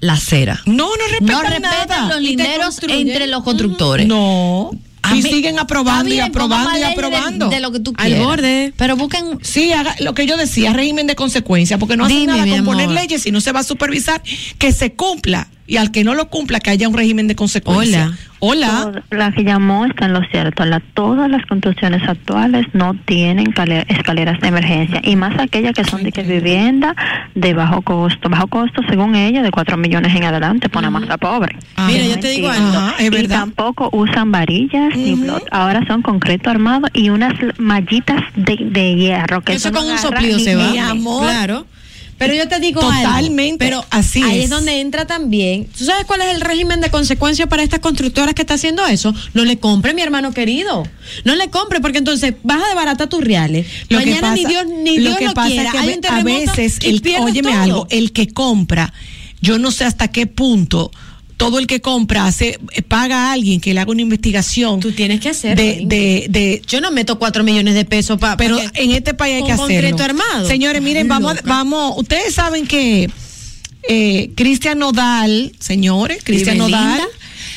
la acera. No, no respetan No respetan nada. los lineros entre los constructores. No. A y mí- siguen aprobando y bien, aprobando y de- aprobando. De, lo que tú Al quieras. borde. Pero busquen. Sí, haga lo que yo decía, régimen de consecuencia, porque no Dime, nada mi con poner leyes y no se va a supervisar que se cumpla. Y al que no lo cumpla, que haya un régimen de consecuencia. Hola. Hola. La que llamó está en lo cierto. La, todas las construcciones actuales no tienen cale- escaleras de emergencia y más aquellas que son de que vivienda de bajo costo. Bajo costo, según ella, de 4 millones en adelante, pone más a pobre. Ah, Mira, No yo te digo. Ajá, es y verdad. tampoco usan varillas ni blot. Ahora son concreto armado y unas mallitas de, de hierro. Que Eso con un soplido se va. amor. Claro. Pero yo te digo Totalmente, algo, pero así ahí es. es donde entra también. ¿Tú sabes cuál es el régimen de consecuencia para estas constructoras que está haciendo eso? No le compre, mi hermano querido. No le compre porque entonces vas a desbaratar tus reales. Lo que Mañana ni Dios ni lo Dios que lo pasa quiera. que Hay a un a veces el óyeme todo. algo, el que compra, yo no sé hasta qué punto todo el que compra hace eh, paga a alguien que le haga una investigación Tú tienes que hacerlo. de, de, de Yo no meto cuatro millones de pesos para. pero en este país hay que hacerlo. concreto armado. Señores, miren, Ay, vamos, loca. vamos, ustedes saben que eh, Cristian Nodal, señores, Cristian? Nodal,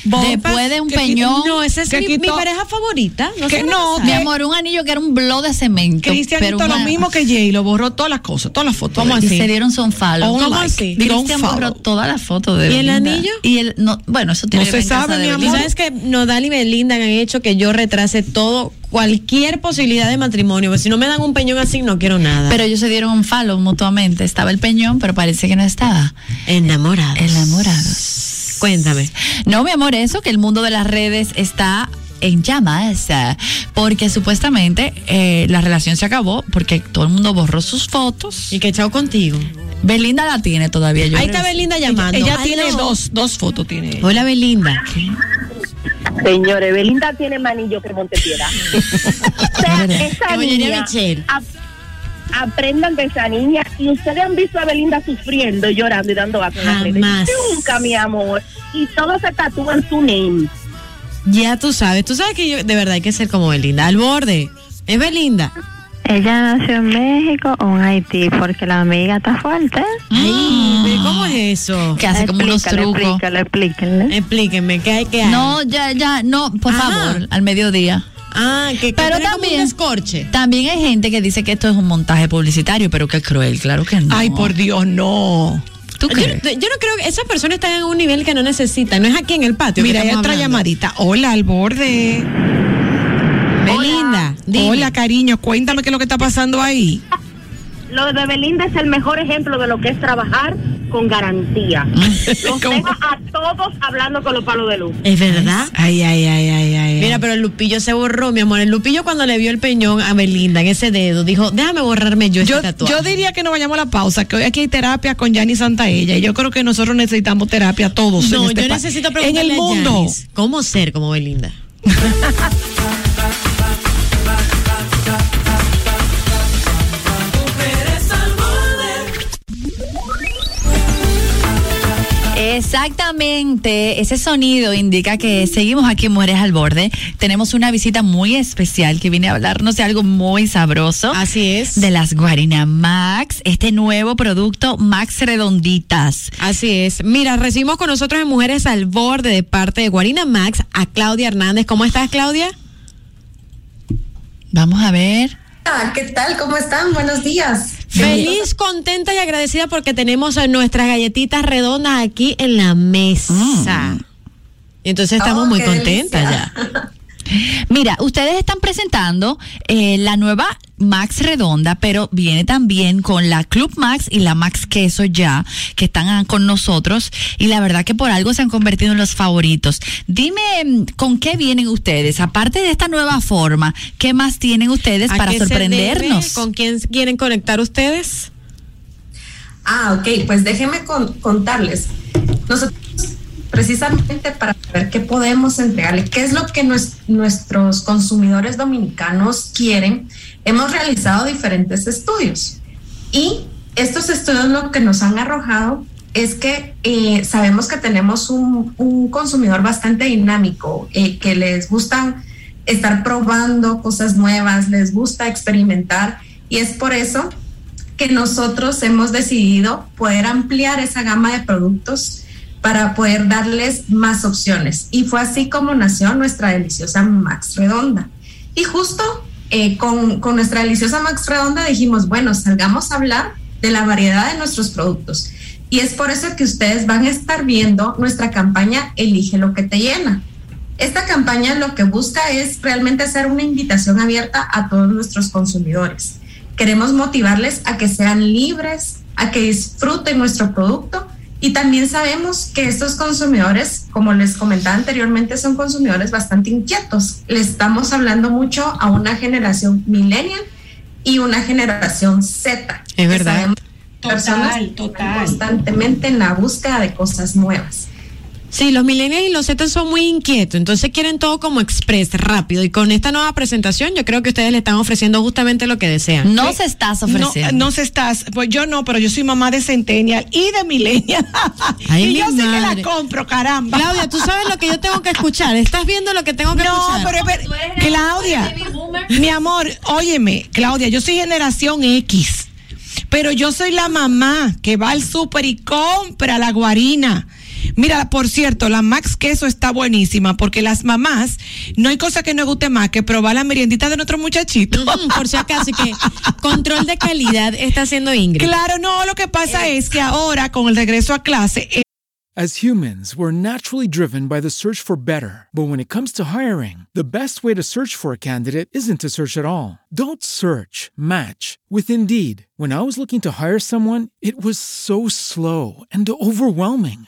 Después de un que- peñón. No, esa es que mi, mi quitó- pareja favorita. No Que no, Mi amor, un anillo que era un blow de cemento. Cristian pero hizo lo mismo que Jay, lo borró todas las cosas, todas las fotos. ¿Cómo así? se dieron son un ¿Cómo like, así? Cristian borró todas las fotos de ¿Y el Belinda. anillo? Y el no, bueno, eso tiene No que se sabe, mi ¿Tú amor. Belinda. sabes que Nodal y Belinda han hecho que yo retrase todo, cualquier posibilidad de matrimonio? Porque si no me dan un peñón así, no quiero nada. Pero ellos se dieron un follow mutuamente. Estaba el peñón, pero parece que no estaba. enamorados. Enamorados. Cuéntame. No, mi amor, eso que el mundo de las redes está en llamas, eh, porque supuestamente eh, la relación se acabó porque todo el mundo borró sus fotos. Y que chao contigo. Belinda la tiene todavía. Yo Ahí está Belinda llamando. Ella tiene dos, dos fotos. Tiene. Hola Belinda. Señores, Belinda tiene manillo que Montepiedra. [laughs] o sea, esa niña. Ap- aprendan de esa niña. Y ustedes han visto a Belinda sufriendo, llorando y dando redes. Jamás. Nunca, mi amor. y todos se tatúan su name. Ya tú sabes, tú sabes que yo, de verdad hay que ser como Belinda, al borde. Es Belinda. Ella nació en México o en Haití porque la amiga está fuerte. Ay, ¿cómo es eso? Que hace como unos Explícale, trucos. Explícale, explíquenle. Explíquenme, ¿qué hay que hacer? No, ya, ya, no, por Ajá. favor, al mediodía. Ah, que, que Pero tiene como también- un descorche. También hay gente que dice que esto es un montaje publicitario, pero qué cruel, claro que no. Ay, por Dios, no. ¿Tú Yo, yo no creo que esas personas están en un nivel que no necesitan. No es aquí en el patio. Mira, que hay otra llamadita. Hola, al borde. Belinda. Hola, cariño, cuéntame qué es lo que está pasando ahí. Lo de Belinda es el mejor ejemplo de lo que es trabajar con garantía. [laughs] Los deja a todos hablando con los palos de luz. ¿Es verdad? Ay, ay, ay, ay, ay. Mira, pero el Lupillo se borró, mi amor. El Lupillo cuando le vio el peñón a Belinda en ese dedo, dijo, déjame borrarme yo, yo, este tatuaje. yo diría que no vayamos a la pausa, que hoy aquí hay terapia con Yanni Santaella y yo creo que nosotros necesitamos terapia todos. no, en este yo necesito En preguntarle el a mundo. ¿Cómo ser como Belinda? [laughs] Exactamente, ese sonido indica que seguimos aquí en Mujeres al Borde. Tenemos una visita muy especial que viene a hablarnos de algo muy sabroso. Así es. De las Guarina Max, este nuevo producto Max Redonditas. Así es. Mira, recibimos con nosotros en Mujeres al Borde de parte de Guarina Max a Claudia Hernández. ¿Cómo estás, Claudia? Vamos a ver. ¿Qué tal? ¿Cómo están? Buenos días. Feliz, contenta y agradecida porque tenemos nuestras galletitas redondas aquí en la mesa. Y entonces estamos Oh, muy contentas delicia. ya. [laughs] Mira, ustedes están presentando eh, la nueva Max Redonda, pero viene también con la Club Max y la Max Queso ya, que están con nosotros. Y la verdad que por algo se han convertido en los favoritos. Dime, mm, ¿con qué vienen ustedes? Aparte de esta nueva forma, ¿qué más tienen ustedes ¿A para qué se sorprendernos? debe? ¿Con quién quieren conectar ustedes? Ah, ok, pues déjenme con- contarles. Nosotros, precisamente para ver qué podemos entregarle, qué es lo que nues- nuestros consumidores dominicanos quieren, hemos realizado diferentes estudios. Y estos estudios lo que nos han arrojado es que eh, sabemos que tenemos un, consumidor bastante dinámico, eh, que les gustan estar probando cosas nuevas, les gusta experimentar y es por eso que nosotros hemos decidido poder ampliar esa gama de productos para poder darles más opciones. Y fue así como nació nuestra deliciosa Max Redonda. Y justo eh, con, con nuestra deliciosa Max Redonda dijimos, bueno, salgamos a hablar de la variedad de nuestros productos. Y es por eso que ustedes van a estar viendo nuestra campaña Elige lo que te llena. Esta campaña lo que busca es realmente hacer una invitación abierta a todos nuestros consumidores. Queremos motivarles a que sean libres, a que disfruten nuestro producto y también sabemos que estos consumidores, como les comentaba anteriormente, son consumidores bastante inquietos. Le estamos hablando mucho a una generación millennial y una generación Z. Es verdad. sabemos que personas que están constantemente en la búsqueda de cosas nuevas. Sí, los millennials y los Z son muy inquietos, entonces quieren todo como express, rápido. Y con esta nueva presentación, yo creo que ustedes le están ofreciendo justamente lo que desean. No se estás No, ofreciendo. no se estás, pues yo no, pero yo soy mamá de Centennial y de Millennial. [laughs] Ay, y mi yo sí que la compro, caramba. Claudia, tú sabes lo que yo tengo que escuchar. ¿Estás viendo lo que tengo que No, escuchar? pero es ver- Claudia, mi amor, óyeme, Claudia, yo soy generación X, pero yo soy la mamá que va al súper y compra la guarina. Mira, por cierto, la Max Queso está buenísima porque las mamás, no hay cosa que nos guste más que probar la meriendita de nuestro muchachito. Por si acaso, que control de calidad está haciendo Ingrid. Claro, no, lo que pasa es que ahora con el regreso a clase As humans, we're naturally driven by the search for better. But when it comes to hiring, the best way to search for a candidate isn't to search at all. Don't search, match with Indeed. When I was looking to hire someone, it was so slow and overwhelming.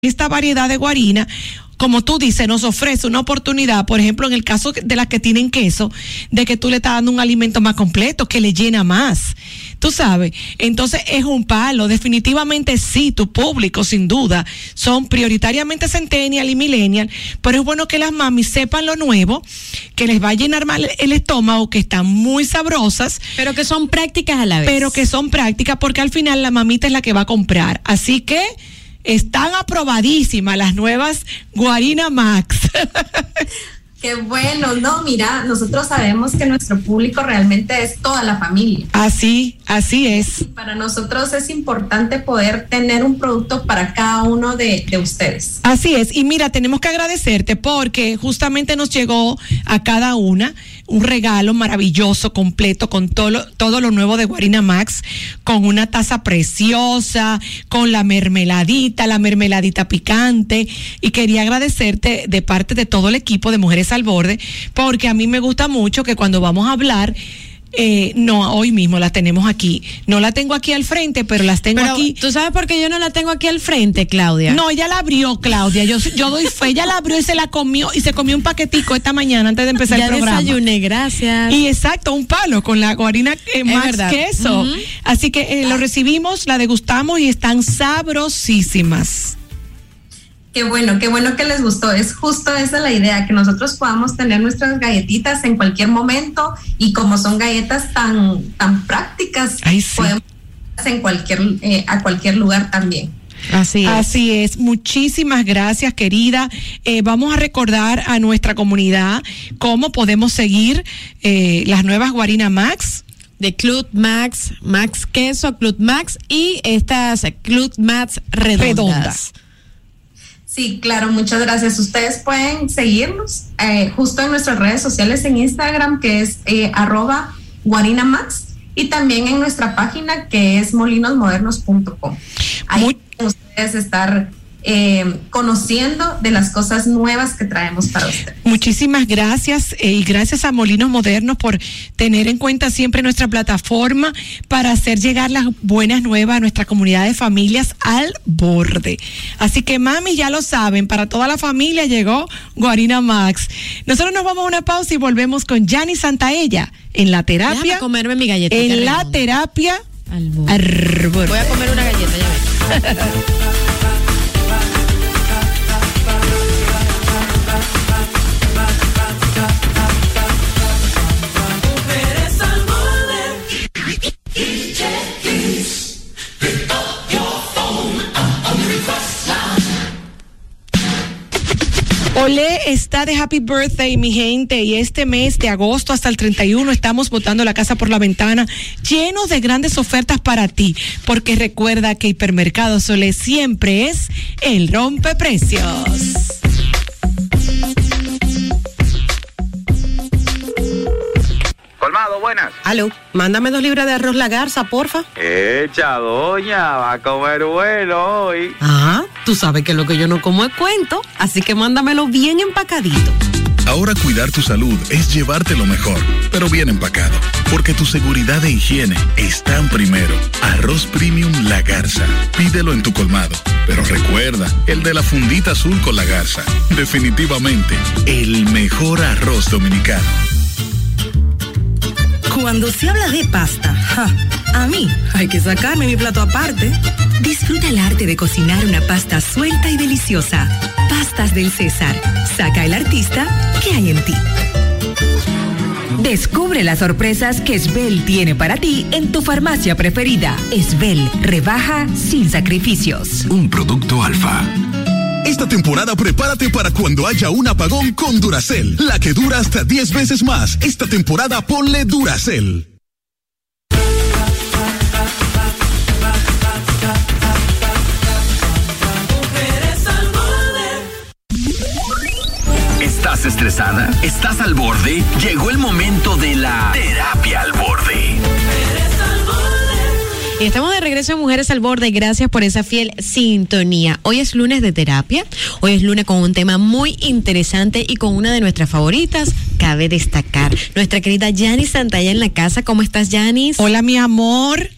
Esta variedad de guarina, como tú dices, nos ofrece una oportunidad, por ejemplo, en el caso de las que tienen queso, de que tú le estás dando un alimento más completo, que le llena más. Tú sabes, entonces es un palo. Definitivamente sí, tu público, sin duda, son prioritariamente centennial y millennial, pero es bueno que las mamis sepan lo nuevo, que les va a llenar mal el estómago, que están muy sabrosas. Pero que son prácticas a la vez. Pero que son prácticas porque al final la mamita es la que va a comprar. Así que están aprobadísimas las nuevas Guarina Max. [laughs] Qué bueno, no, mira, nosotros sabemos que nuestro público realmente es toda la familia. Así, así es. Para nosotros es importante poder tener un producto para cada uno de, de ustedes. Así es. Y mira, tenemos que agradecerte porque justamente nos llegó a cada una un regalo maravilloso, completo, con todo lo, todo lo nuevo de Guarina Max, con una taza preciosa, con la mermeladita, la mermeladita picante. Y quería agradecerte de parte de todo el equipo de Mujeres al Borde, porque a mí me gusta mucho que cuando vamos a hablar, eh, no, hoy mismo las tenemos aquí. No la tengo aquí al frente, pero las tengo Pero, aquí. ¿Tú sabes por qué yo no la tengo aquí al frente, Claudia? No, ella la abrió, Claudia. Yo, yo doy fe. Ella la abrió y se la comió y se comió un paquetico esta mañana antes de empezar ya el programa. desayuné, gracias. Y exacto, un palo con la guarina eh, más verdad. queso. Así que eh, lo recibimos, la degustamos y están sabrosísimas. Qué bueno, qué bueno que les gustó. Es justo esa la idea, que nosotros podamos tener nuestras galletitas en cualquier momento y como son galletas tan, tan prácticas, podemos en cualquier, eh, a cualquier lugar también. Así es. Así es. Muchísimas gracias, querida. Eh, vamos a recordar a nuestra comunidad cómo podemos seguir eh, las nuevas Guarina Max. De Club Max, Max Queso, Club Max y estas Club Max redondas. Redondas. Sí, claro, muchas gracias. Ustedes pueden seguirnos eh, justo en nuestras redes sociales en Instagram, que es eh, arroba guarinamax, y también en nuestra página que es molinosmodernos.com. Ahí pueden ustedes estar eh, conociendo de las cosas nuevas que traemos para ustedes. Muchísimas gracias eh, y gracias a Molinos Modernos por tener en cuenta siempre nuestra plataforma para hacer llegar las buenas nuevas a nuestra comunidad de familias al borde. Así que mami, ya lo saben, para toda la familia llegó Guarina Max. Nosotros nos vamos a una pausa y volvemos con Yanni Santaella en la terapia. Déjame comerme mi galleta. En la terapia al borde. Voy a comer una galleta, ya ves. [laughs] Olé está de Happy Birthday, mi gente, y este mes de agosto hasta el 31 estamos botando la casa por la ventana, llenos de grandes ofertas para ti, porque recuerda que Hipermercado Olé siempre es el rompeprecios. Colmado, buenas. Aló, mándame dos libras de arroz la garza, porfa. Echa, doña, va a comer bueno hoy. Ah, tú sabes que lo que yo no como es cuento, así que mándamelo bien empacadito. Ahora cuidar tu salud es llevarte lo mejor, pero bien empacado, porque tu seguridad e higiene están primero. Arroz Premium La Garza. Pídelo en tu colmado, pero recuerda, el de la fundita azul con la garza. Definitivamente, el mejor arroz dominicano. Cuando se habla de pasta, ja, A mí hay que sacarme mi plato aparte. Disfruta el arte de cocinar una pasta suelta y deliciosa. Pastas del César. Saca el artista que hay en ti. Descubre las sorpresas que Svel tiene para ti en tu farmacia preferida. Svel rebaja sin sacrificios. Un producto alfa. Esta temporada prepárate para cuando haya un apagón con Duracel, la que dura hasta 10 veces más. Esta temporada ponle Duracel. ¿Estás estresada? ¿Estás al borde? Llegó el momento de la terapia al borde. Y estamos de regreso en Mujeres al Borde. Gracias por esa fiel sintonía. Hoy es lunes de terapia. Hoy es lunes con un tema muy interesante y con una de nuestras favoritas. Cabe destacar. Nuestra querida Yanis Santalla en la casa. ¿Cómo estás, Yanis? Hola, mi amor.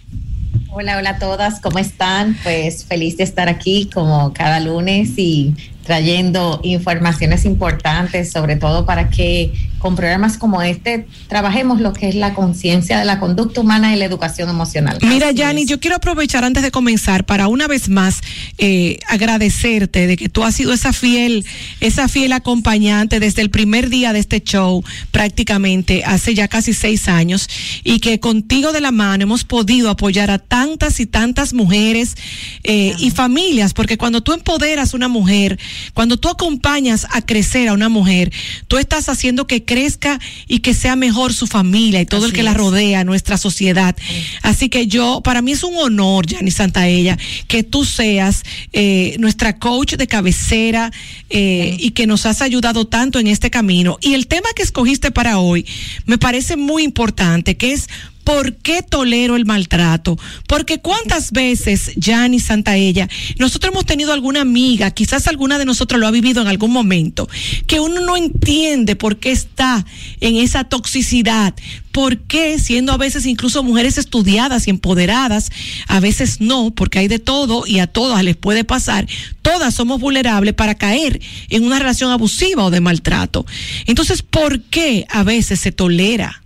Hola, hola a todas, ¿cómo están? Pues feliz de estar aquí como cada lunes y trayendo informaciones importantes, sobre todo para que con programas como este trabajemos lo que es la conciencia de la conducta humana y la educación emocional. Mira, Yani, yo quiero aprovechar antes de comenzar para una vez más eh, agradecerte de que tú has sido esa fiel, esa fiel acompañante desde el primer día de este show, prácticamente hace ya casi seis años, y que contigo de la mano hemos podido apoyar a tantas y tantas mujeres eh, y familias, porque cuando tú empoderas a una mujer, cuando tú acompañas a crecer a una mujer, tú estás haciendo que crezca y que sea mejor su familia y todo el que la rodea, nuestra sociedad. Así que yo, para mí es un honor, Yani Santaella, que tú seas eh, nuestra coach de cabecera eh, y que nos has ayudado tanto en este camino. Y el tema que escogiste para hoy me parece muy importante, que es ¿Por qué tolero el maltrato? Porque cuántas veces, Yani Santaella, nosotros hemos tenido alguna amiga, quizás alguna de nosotros lo ha vivido en algún momento, que uno no entiende por qué está en esa toxicidad, por qué siendo a veces incluso mujeres estudiadas y empoderadas, a veces no, porque hay de todo y a todas les puede pasar, todas somos vulnerables para caer en una relación abusiva o de maltrato. Entonces, ¿por qué a veces se tolera?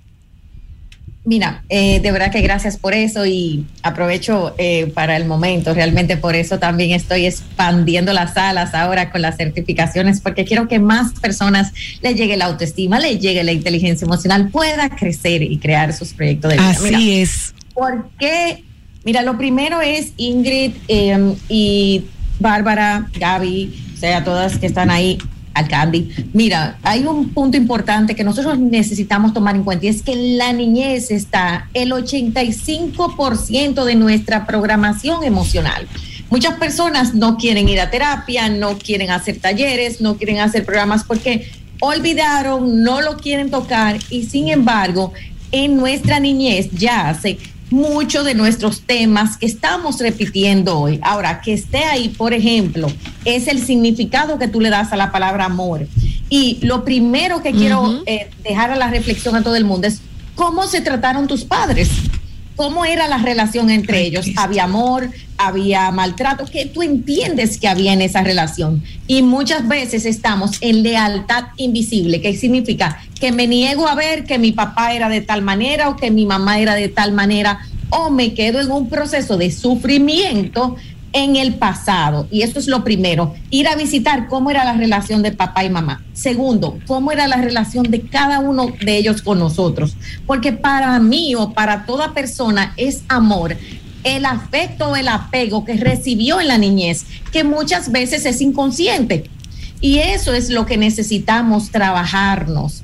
Mira, eh, de verdad que gracias por eso y aprovecho eh, para el momento, realmente por eso también estoy expandiendo las salas ahora con las certificaciones, porque quiero que más personas le llegue la autoestima, le llegue la inteligencia emocional, pueda crecer y crear sus proyectos de vida. Así Mira, es. ¿Por qué? Mira, lo primero es Ingrid eh, y Bárbara, Gaby, o sea, todas que están ahí, al Candy. Mira, hay un punto importante que nosotros necesitamos tomar en cuenta y es que la niñez está el 85% de nuestra programación emocional. Muchas personas no quieren ir a terapia, no quieren hacer talleres, no quieren hacer programas porque olvidaron, no lo quieren tocar y sin embargo, en nuestra niñez ya hace muchos de nuestros temas que estamos repitiendo hoy. Ahora, que esté ahí, por ejemplo, es el significado que tú le das a la palabra amor. Y lo primero que quiero eh, dejar a la reflexión a todo el mundo es cómo se trataron tus padres. ¿Cómo era la relación entre ellos? ¿Había amor? ¿Había maltrato? ¿Qué tú entiendes que había en esa relación? Y muchas veces estamos en lealtad invisible, que significa que me niego a ver que mi papá era de tal manera o que mi mamá era de tal manera, o me quedo en un proceso de sufrimiento en el pasado. Y eso es lo primero, ir a visitar cómo era la relación de papá y mamá. Segundo, cómo era la relación de cada uno de ellos con nosotros. Porque para mí o para toda persona es amor el afecto o el apego que recibió en la niñez, que muchas veces es inconsciente. Y eso es lo que necesitamos trabajarnos.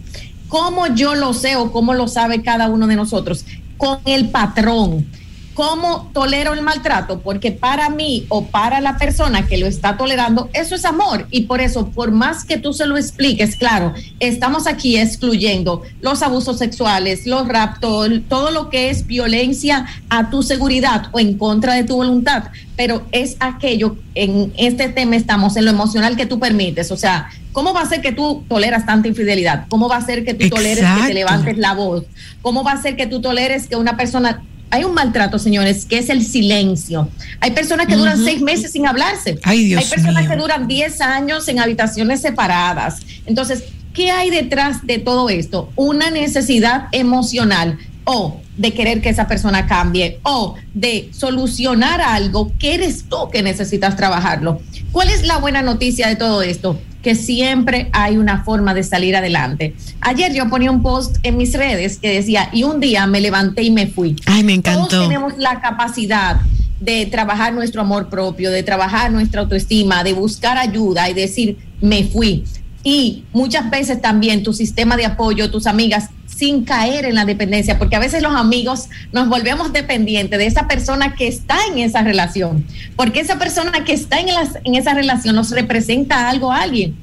¿Cómo yo lo sé o cómo lo sabe cada uno de nosotros? Con el patrón. ¿Cómo tolero el maltrato? Porque para mí o para la persona que lo está tolerando, eso es amor. Y por eso, por más que tú se lo expliques, claro, estamos aquí excluyendo los abusos sexuales, los raptos, todo lo que es violencia a tu seguridad o en contra de tu voluntad. Pero es aquello, en este tema estamos en lo emocional que tú permites. O sea, ¿cómo va a ser que tú toleras tanta infidelidad? ¿Cómo va a ser que tú toleres que Exacto. te levantes la voz? ¿Cómo va a ser que tú toleres que una persona hay un maltrato, señores, que es el silencio. Hay personas que duran seis meses sin hablarse. Ay, Dios hay personas mío. que duran 10 años en habitaciones separadas. Entonces, ¿qué hay detrás de todo esto? Una necesidad emocional o de querer que esa persona cambie o de solucionar algo que eres tú que necesitas trabajarlo. ¿Cuál es la buena noticia de todo esto? Que siempre hay una forma de salir adelante. Ayer yo ponía un post en mis redes que decía, y un día me levanté y me fui. Ay, me encantó. Todos tenemos la capacidad de trabajar nuestro amor propio, de trabajar nuestra autoestima, de buscar ayuda y decir, me fui. Y muchas veces también tu sistema de apoyo, tus amigas, sin caer en la dependencia, porque a veces los amigos nos volvemos dependientes de esa persona que está en esa relación, porque esa persona que está en, las- en esa relación nos representa algo a alguien.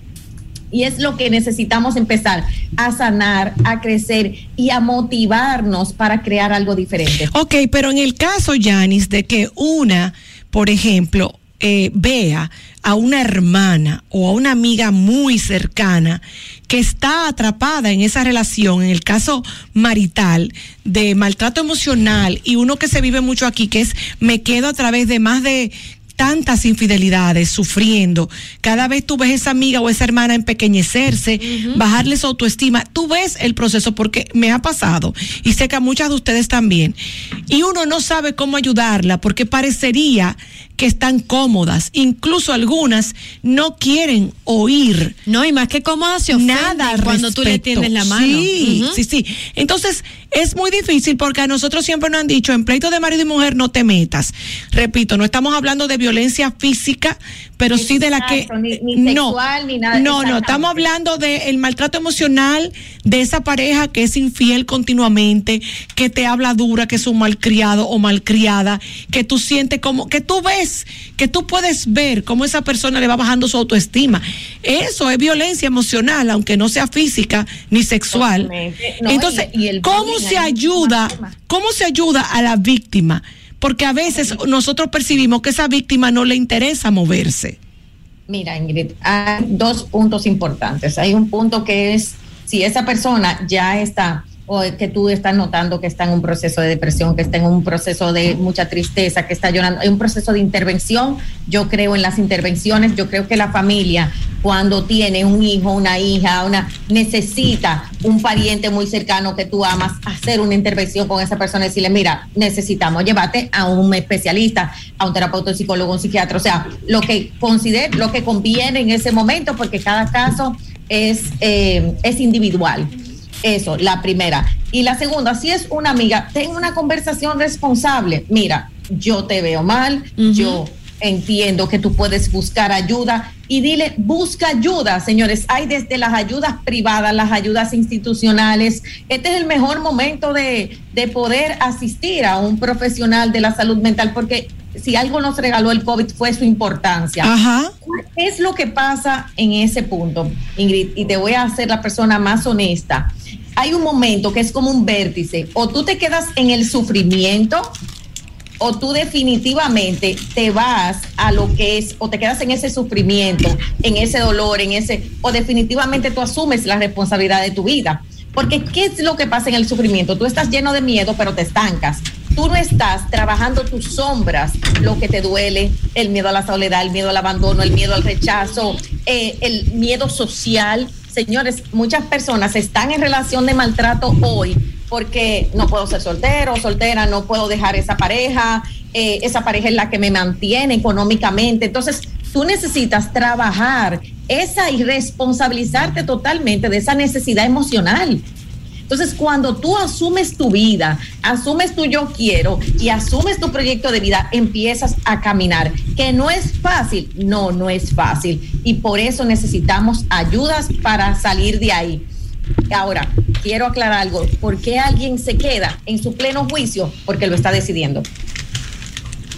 Y es lo que necesitamos empezar a sanar, a crecer y a motivarnos para crear algo diferente. Ok, pero en el caso, Yanis, de que una, por ejemplo, eh, vea a una hermana o a una amiga muy cercana que está atrapada en esa relación, en el caso marital, de maltrato emocional y uno que se vive mucho aquí, que es me quedo a través de más de tantas infidelidades, sufriendo. Cada vez tú ves esa amiga o esa hermana empequeñecerse, bajarle su autoestima. Tú ves el proceso porque me ha pasado y sé que a muchas de ustedes también. Y uno no sabe cómo ayudarla porque parecería que están cómodas. Incluso algunas no quieren oír. No, y más que cómodas se ofenden Nada cuando tú le tiendes la mano. Sí, sí, sí. Entonces, es muy difícil porque a nosotros siempre nos han dicho, en pleito de marido y mujer no te metas. Repito, no estamos hablando de violencia física, pero sí de la que... Ni- ni no, sexual, ni nada, No, no, estamos hablando del maltrato emocional de esa pareja que es infiel continuamente, que te habla dura, que es un malcriado o malcriada, que tú sientes como, que tú ves, que tú puedes ver cómo esa persona le va bajando su autoestima. Eso es violencia emocional, aunque no sea física ni sexual. No, Entonces, y- y el ¿cómo se ayuda? ¿Cómo se ayuda a la víctima? Porque a veces nosotros percibimos que esa víctima no le interesa moverse. Mira, Ingrid, hay dos puntos importantes. Hay un punto que es si esa persona ya está o que tú estás notando que está en un proceso de depresión, que está en un proceso de mucha tristeza, que está llorando, hay un proceso de intervención. Yo creo en las intervenciones, yo creo que la familia cuando tiene un hijo, una hija, una necesita un pariente muy cercano que tú amas hacer una intervención con esa persona y decirle, mira, necesitamos llevarte a un especialista, a un terapeuta, un psicólogo, un psiquiatra, o sea, lo que considere, lo que conviene en ese momento, porque cada caso es, eh, es individual. Eso, la primera. Y la segunda, si es una amiga, ten una conversación responsable. Mira, yo te veo mal, yo entiendo que tú puedes buscar ayuda y dile, busca ayuda, señores. Hay desde las ayudas privadas, las ayudas institucionales. Este es el mejor momento de, de poder asistir a un profesional de la salud mental porque si algo nos regaló el COVID fue su importancia. Ajá. ¿Qué es lo que pasa en ese punto, Ingrid? Y te voy a hacer la persona más honesta. Hay un momento que es como un vértice. O tú te quedas en el sufrimiento o tú definitivamente te vas a lo que es, o te quedas en ese sufrimiento, en ese dolor, en ese, o definitivamente tú asumes la responsabilidad de tu vida. Porque ¿qué es lo que pasa en el sufrimiento? Tú estás lleno de miedo, pero te estancas. Tú no estás trabajando tus sombras, lo que te duele, el miedo a la soledad, el miedo al abandono, el miedo al rechazo, eh, el miedo social. Señores, muchas personas están en relación de maltrato hoy porque no puedo ser soltero, soltera, no puedo dejar esa pareja, eh, esa pareja es la que me mantiene económicamente. Entonces, tú necesitas trabajar esa y responsabilizarte totalmente de esa necesidad emocional. Entonces, cuando tú asumes tu vida, asumes tu yo quiero y asumes tu proyecto de vida, empiezas a caminar. Que no es fácil, no, no es fácil. Y por eso necesitamos ayudas para salir de ahí. Ahora, quiero aclarar algo. ¿Por qué alguien se queda en su pleno juicio? Porque lo está decidiendo.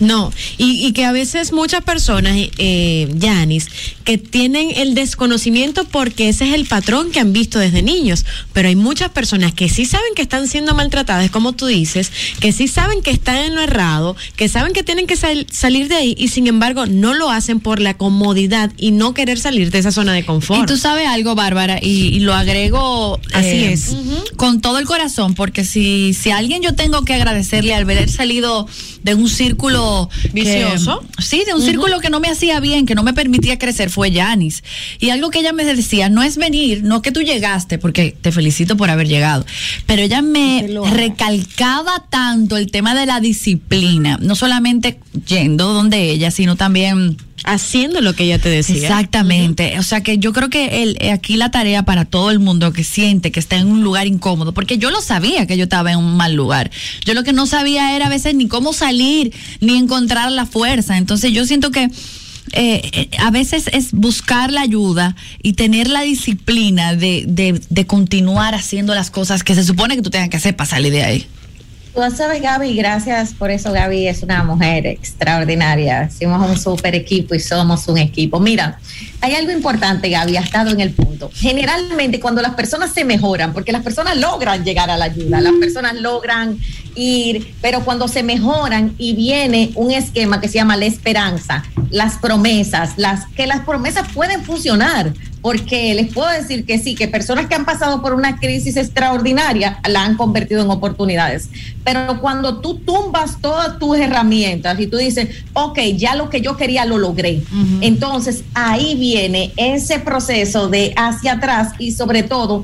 No, y, y que a veces muchas personas, eh, Yanis, que tienen el desconocimiento porque ese es el patrón que han visto desde niños, pero hay muchas personas que sí saben que están siendo maltratadas, como tú dices, que sí saben que están en lo errado, que saben que tienen que sal- salir de ahí y sin embargo no lo hacen por la comodidad y no querer salir de esa zona de confort. Y tú sabes algo, Bárbara, y, y lo agrego Así eh, es. con todo el corazón, porque si, si a alguien yo tengo que agradecerle al haber salido de un círculo círculo que- Vicioso. sí, de un círculo que no me hacía bien, que no me permitía crecer, fue Yanis. Y algo que ella me decía, no es venir, no que tú llegaste, porque te felicito por haber llegado, pero ella me recalcaba tanto el tema de la disciplina, no solamente yendo donde ella, sino también haciendo lo que ella te decía. Exactamente. O sea que yo creo que el, eh, aquí la tarea para todo el mundo que siente que está en un lugar incómodo, porque yo lo sabía que yo estaba en un mal lugar. Yo lo que no sabía era a veces ni cómo salir, ni encontrar la fuerza. Entonces yo siento que eh, eh, a veces es buscar la ayuda y tener la disciplina de, de, de continuar haciendo las cosas que se supone que tú tengas que hacer para salir de ahí. Tú sabes, Gaby, gracias por eso. Gaby es una mujer extraordinaria. Somos un super equipo y somos un equipo. Mira, hay algo importante, Gaby, ha estado en el punto. Generalmente, cuando las personas se mejoran, porque las personas logran llegar a la ayuda, las personas logran ir, pero cuando se mejoran y viene un esquema que se llama la esperanza, las promesas, las que las promesas pueden funcionar, porque les puedo decir que sí, que personas que han pasado por una crisis extraordinaria la han convertido en oportunidades. Pero cuando tú tumbas todas tus herramientas y tú dices, ok, ya lo que yo quería lo logré, entonces ahí viene ese proceso de hacia atrás y sobre todo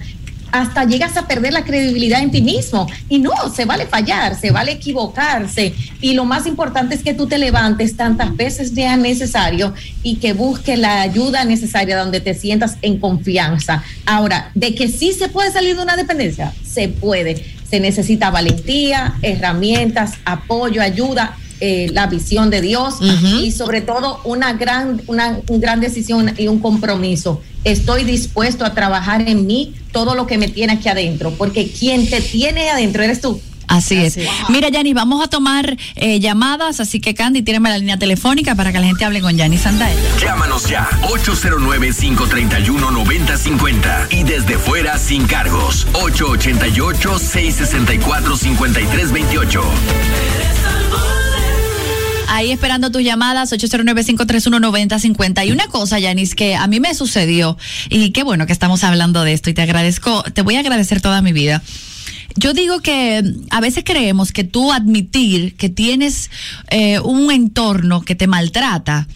hasta llegas a perder la credibilidad en ti mismo. Y no, se vale fallar, se vale equivocarse. Y lo más importante es que tú te levantes tantas veces sea necesario y que busques la ayuda necesaria donde te sientas en confianza. Ahora, de que sí se puede salir de una dependencia, se puede. Se necesita valentía, herramientas, apoyo, ayuda. Eh, la visión de Dios y sobre todo una gran, una, un gran decisión y un compromiso. Estoy dispuesto a trabajar en mí todo lo que me tiene aquí adentro, porque quien te tiene adentro eres tú. Así es. Mira, Yanis, vamos a tomar eh, llamadas, así que Candy, tírame la línea telefónica para que la gente hable con Yanis Santaella. Llámanos ya 809-531-9050 y desde fuera sin cargos 888-664-5328. Ahí esperando tus llamadas, 809-531-9050. Y una cosa, Yanis, que a mí me sucedió, y qué bueno que estamos hablando de esto, y te agradezco, te voy a agradecer toda mi vida. Yo digo que a veces creemos que tú admitir que tienes eh, un entorno que te maltrata,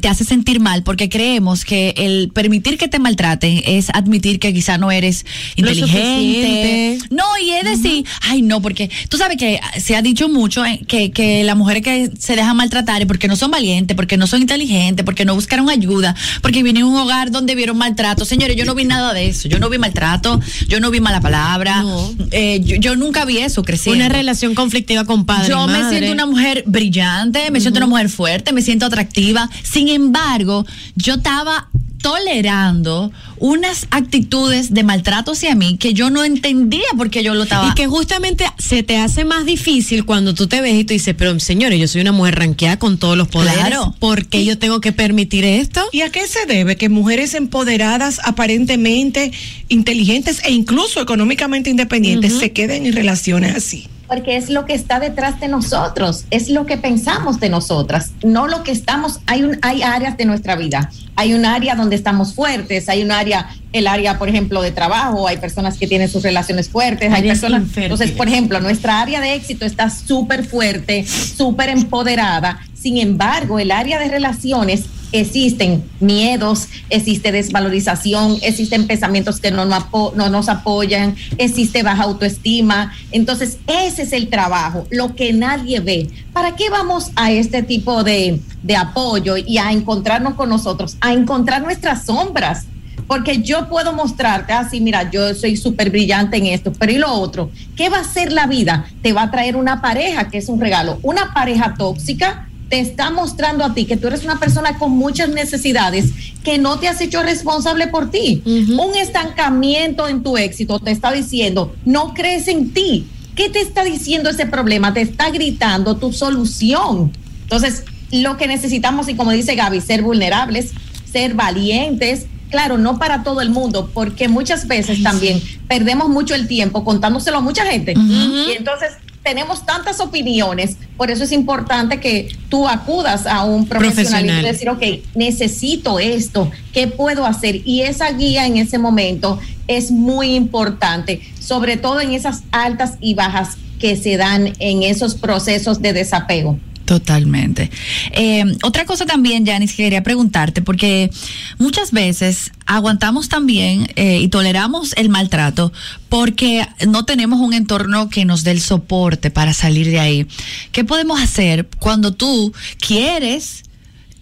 te hace sentir mal porque creemos que el permitir que te maltraten es admitir que quizá no eres inteligente. No, y es decir, ay no, porque tú sabes que se ha dicho mucho eh, que, que las mujeres que se dejan maltratar es porque no son valientes, porque no son inteligentes, porque no buscaron ayuda, porque vienen a un hogar donde vieron maltrato. Señores, yo no vi nada de eso. Yo no vi maltrato, yo no vi mala palabra. eh, yo, yo nunca vi eso creciendo. Una relación conflictiva con padre. Yo me siento una mujer brillante, me siento una mujer fuerte, me siento atractiva. Sin embargo, yo estaba tolerando unas actitudes de maltrato hacia mí que yo no entendía porque yo lo estaba. Y que justamente se te hace más difícil cuando tú te ves y tú dices, pero señores, yo soy una mujer ranqueada con todos los poderes. Claro. ¿Por qué yo tengo que permitir esto? ¿Y a qué se debe que mujeres empoderadas, aparentemente inteligentes e incluso económicamente independientes se queden en relaciones así? Porque es lo que está detrás de nosotros, es lo que pensamos de nosotras, no lo que estamos, hay un, hay áreas de nuestra vida, hay un área donde estamos fuertes, hay un área, el área, por ejemplo, de trabajo, hay personas que tienen sus relaciones fuertes, hay personas, infértiles. entonces, por ejemplo, nuestra área de éxito está súper fuerte, súper empoderada, sin embargo, el área de relaciones existen miedos, existe desvalorización, existen pensamientos que no, no, no nos apoyan, existe baja autoestima. Entonces, ese es el trabajo, lo que nadie ve. ¿Para qué vamos a este tipo de, de apoyo y a encontrarnos con nosotros? A encontrar nuestras sombras. Porque yo puedo mostrarte así, mira, yo soy súper brillante en esto, pero y lo otro, ¿qué va a ser la vida? Te va a traer una pareja, que es un regalo, una pareja tóxica, te está mostrando a ti que tú eres una persona con muchas necesidades que no te has hecho responsable por ti. Un estancamiento en tu éxito te está diciendo, no crees en ti. ¿Qué te está diciendo ese problema? Te está gritando tu solución. Entonces, lo que necesitamos, y como dice Gaby, ser vulnerables, ser valientes. Claro, no para todo el mundo, porque muchas veces también perdemos mucho el tiempo contándoselo a mucha gente. Y entonces tenemos tantas opiniones, por eso es importante que tú acudas a un profesional, y decir, ok, necesito esto, ¿qué puedo hacer? Y esa guía en ese momento es muy importante, sobre todo en esas altas y bajas que se dan en esos procesos de desapego. Totalmente. Eh, otra cosa también, Janice, que quería preguntarte, porque muchas veces aguantamos también eh, y toleramos el maltrato porque no tenemos un entorno que nos dé el soporte para salir de ahí. ¿Qué podemos hacer cuando tú quieres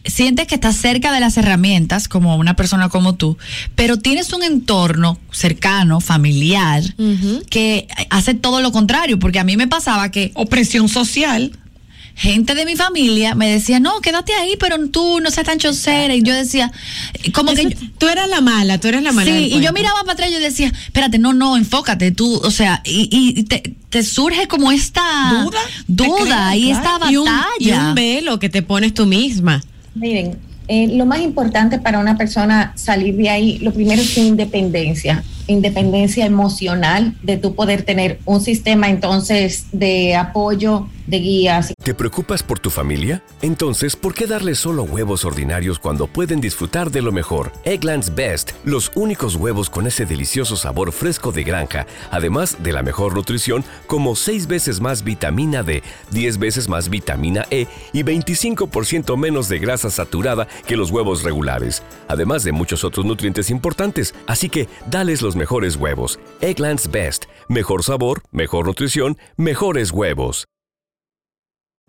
sientes que estás cerca de las herramientas, como una persona como tú, pero tienes un entorno cercano, familiar, que hace todo lo contrario, porque a mí me pasaba que... Opresión social. Gente de mi familia me decía, no, quédate ahí, pero tú no seas tan chocera. Y yo decía, como que... Tú eras la mala, tú eras la mala. Sí, y yo miraba para atrás y yo decía, espérate, no, no, enfócate, tú, o sea, y, y te, te surge como esta duda, duda y esta batalla. Y un, y un velo que te pones tú misma. Miren, eh, lo más importante para una persona salir de ahí, lo primero es su independencia, independencia emocional, de tú poder tener un sistema entonces de apoyo, de guías. ¿Te preocupas por tu familia? Entonces, ¿por qué darles solo huevos ordinarios cuando pueden disfrutar de lo mejor? Eggland's Best, los únicos huevos con ese delicioso sabor fresco de granja, además de la mejor nutrición, como 6 veces más vitamina D, 10 veces más vitamina E y 25% menos de grasa saturada que los huevos regulares, además de muchos otros nutrientes importantes. Así que, dales los mejores huevos. Eggland's Best, mejor sabor, mejor nutrición, mejores huevos.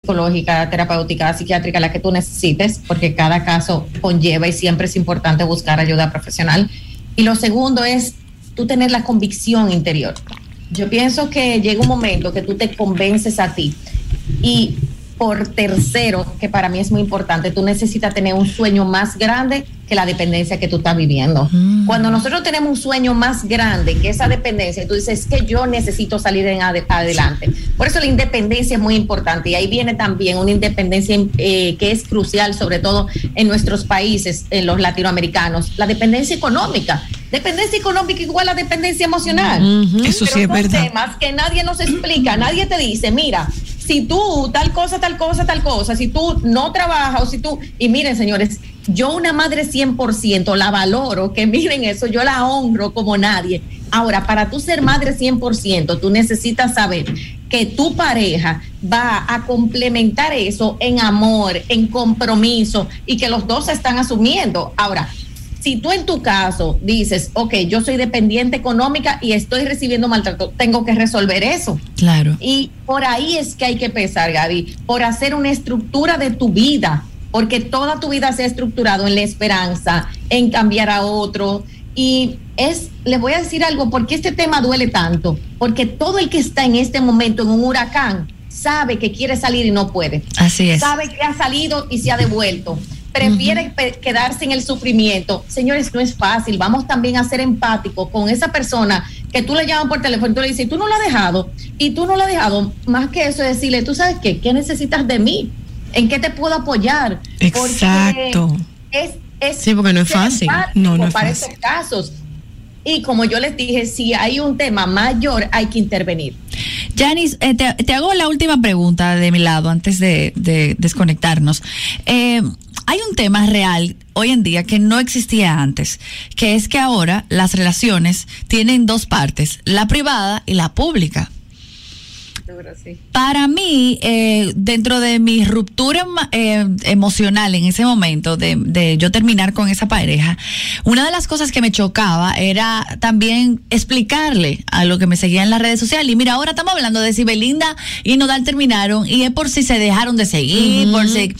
Psicológica, terapéutica, psiquiátrica, la que tú necesites, porque cada caso conlleva y siempre es importante buscar ayuda profesional. Y lo segundo es tú tener la convicción interior. Yo pienso que llega un momento que tú te convences a ti y por tercero, que para mí es muy importante, tú necesitas tener un sueño más grande que la dependencia que tú estás viviendo. Cuando nosotros tenemos un sueño más grande que esa dependencia, tú dices, es que yo necesito salir en ade- adelante. Por eso la independencia es muy importante y ahí viene también una independencia eh, que es crucial, sobre todo en nuestros países, en los latinoamericanos, la dependencia económica. Dependencia económica igual a dependencia emocional. Eso Pero sí es verdad. temas que nadie nos explica, nadie te dice, mira, si tú tal cosa, tal cosa, tal cosa, si tú no trabajas o si tú, y miren señores, yo una madre 100% la valoro, que miren eso, yo la honro como nadie. Ahora, para tú ser madre 100%, tú necesitas saber que tu pareja va a complementar eso en amor, en compromiso y que los dos se están asumiendo. Ahora, si tú en tu caso dices, ok, yo soy dependiente económica y estoy recibiendo maltrato, tengo que resolver eso. Claro. Y por ahí es que hay que pensar, Gaby, por hacer una estructura de tu vida, porque toda tu vida se ha estructurado en la esperanza, en cambiar a otro. Y es, les voy a decir algo, ¿por qué este tema duele tanto? Porque todo el que está en este momento en un huracán sabe que quiere salir y no puede. Así es. Sabe que ha salido y se ha devuelto. Prefiere quedarse en el sufrimiento. Señores, no es fácil. Vamos también a ser empáticos con esa persona que tú le llamas por teléfono y tú le dices, tú no lo has dejado. Y tú no lo has dejado. Más que eso, es decirle, tú sabes qué, ¿qué necesitas de mí? ¿En qué te puedo apoyar? Porque Exacto. Es, es Sí, porque no es fácil. No, no es para fácil. estos casos. Y como yo les dije, si hay un tema mayor, hay que intervenir. Janice, eh, te, hago la última pregunta de mi lado antes de, de desconectarnos. Eh, hay un tema real hoy en día que no existía antes, que es que ahora las relaciones tienen dos partes, la privada y la pública. Para mí, eh, dentro de mi ruptura eh, emocional en ese momento, de, de yo terminar con esa pareja, una de las cosas que me chocaba era también explicarle a lo que me seguía en las redes sociales. Y mira, ahora estamos hablando de si Belinda y Nodal terminaron y es por si se dejaron de seguir, por si...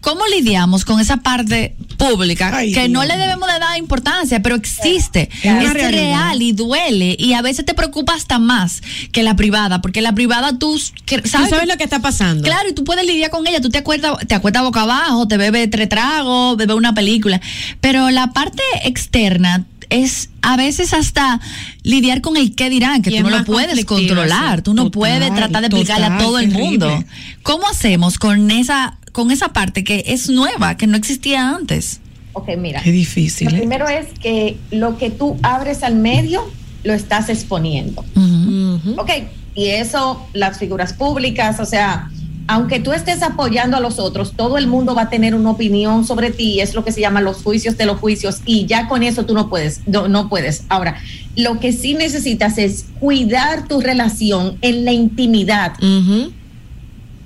¿Cómo lidiamos con esa parte pública Ay, que no le debemos de dar importancia, pero existe? Es real y duele y a veces te preocupa hasta más que la privada, porque la privada tú que- Tú sabes, lo que está pasando. Claro, y tú puedes lidiar con ella, tú te acuerdas, te acuestas boca abajo, te bebes tres tragos, bebes una película, pero la parte externa es a veces hasta lidiar con el qué dirán, que Y tú no lo puedes controlar, tú no Total, puedes tratar de explicarle a todo el mundo. ¿Cómo hacemos con esa con esa parte que es nueva, que no existía antes? Ok, mira. Qué difícil. Lo ¿eh? primero es que lo que tú abres al medio lo estás exponiendo. Ok, y eso, las figuras públicas, o sea, aunque tú estés apoyando a los otros, todo el mundo va a tener una opinión sobre ti, es lo que se llama los juicios de los juicios, y ya con eso tú no puedes, no, no puedes. Ahora, lo que sí necesitas es cuidar tu relación en la intimidad.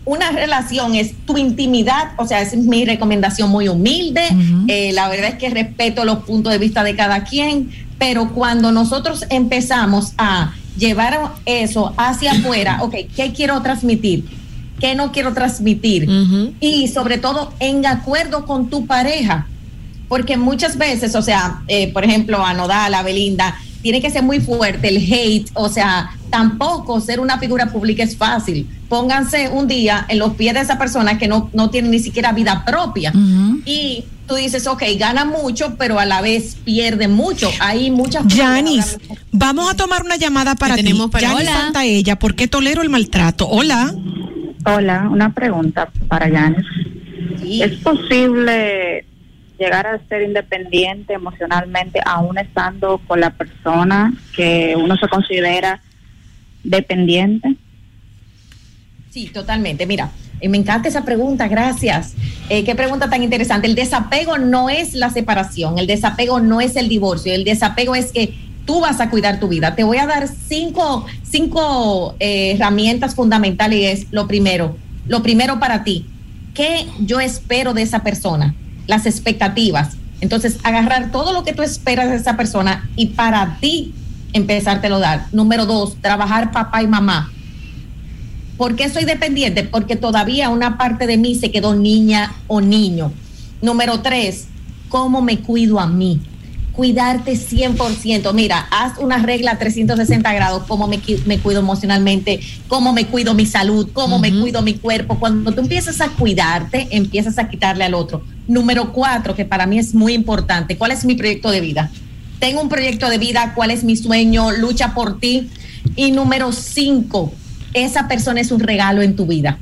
Una relación es tu intimidad, o sea, es mi recomendación muy humilde. Eh, la verdad es que respeto los puntos de vista de cada quien, pero cuando nosotros empezamos a llevar eso hacia afuera, [clears throat] ok, ¿qué quiero transmitir? ¿Qué no quiero transmitir? Y sobre todo en acuerdo con tu pareja. Porque muchas veces, o sea, eh, por ejemplo, a Nodal, a Belinda, tiene que ser muy fuerte el hate, o sea, tampoco ser una figura pública es fácil. Pónganse un día en los pies de esa persona que no, no tiene ni siquiera vida propia. Y tú dices, ok, gana mucho, pero a la vez pierde mucho. Hay muchas Yanis, vamos a tomar una llamada para Que ti. tenemos para- Yanis Hola. Santaella, ¿por qué tolero el maltrato? Hola. Hola, una pregunta para Yanis. ¿Es posible llegar a ser independiente emocionalmente aún estando con la persona que uno se considera dependiente? Sí, totalmente. Mira, eh, me encanta esa pregunta, gracias. Eh, qué pregunta tan interesante. El desapego no es la separación, el desapego no es el divorcio, el desapego es que tú vas a cuidar tu vida. Te voy a dar cinco, cinco eh, herramientas fundamentales y es lo primero, lo primero para ti. ¿Qué yo espero de esa persona? Las expectativas. Entonces, agarrar todo lo que tú esperas de esa persona y para ti empezártelo a dar. Número dos, trabajar papá y mamá. ¿Por qué soy dependiente? Porque todavía una parte de mí se quedó niña o niño. Número tres, ¿cómo me cuido a mí? Cuidarte 100%. Mira, haz una regla 360 grados, cómo me, me cuido emocionalmente, cómo me cuido mi salud, cómo me cuido mi cuerpo. Cuando tú empiezas a cuidarte, empiezas a quitarle al otro. Número cuatro, que para mí es muy importante, ¿cuál es mi proyecto de vida? Tengo un proyecto de vida, ¿cuál es mi sueño? Lucha por ti. Y número cinco, esa persona es un regalo en tu vida.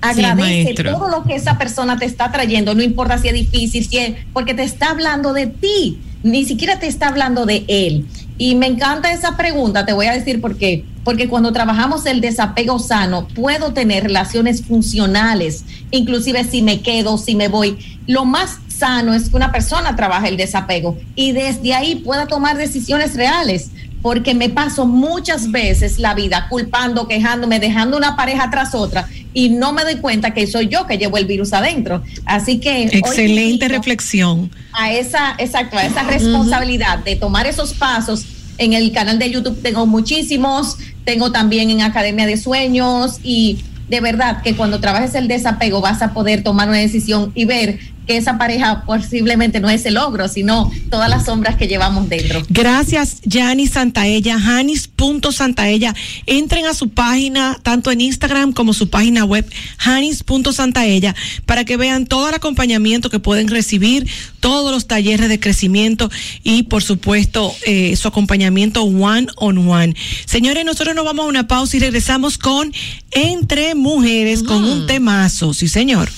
Agradece todo lo que esa persona te está trayendo, no importa si es difícil, si es, porque te está hablando de ti, ni siquiera te está hablando de él. Y me encanta esa pregunta, te voy a decir por qué. Porque cuando trabajamos el desapego sano, puedo tener relaciones funcionales, inclusive si me quedo, si me voy. Lo más sano es que una persona trabaje el desapego y desde ahí pueda tomar decisiones reales. Porque me paso muchas veces la vida culpando, quejándome, dejando una pareja tras otra y no me doy cuenta que soy yo que llevo el virus adentro. Así que Excelente reflexión. a esa, exacto, a esa responsabilidad de tomar esos pasos. En el canal de YouTube tengo muchísimos, tengo también en Academia de Sueños y de verdad que cuando trabajes el desapego vas a poder tomar una decisión y ver que esa pareja posiblemente no es el logro, sino todas las sombras que llevamos dentro. Gracias, Yanis Santaella, janis.santaella. Entren a su página, tanto en Instagram como su página web, janis.santaella, para que vean todo el acompañamiento que pueden recibir, todos los talleres de crecimiento y, por supuesto, eh, su acompañamiento one on one. Señores, nosotros nos vamos a una pausa y regresamos con Entre Mujeres, con un temazo. Sí, señor.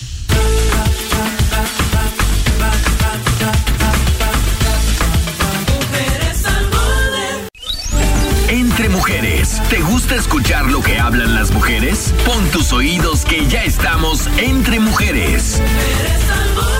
Entre mujeres, ¿te gusta escuchar lo que hablan las mujeres? Pon tus oídos que ya estamos entre mujeres. Si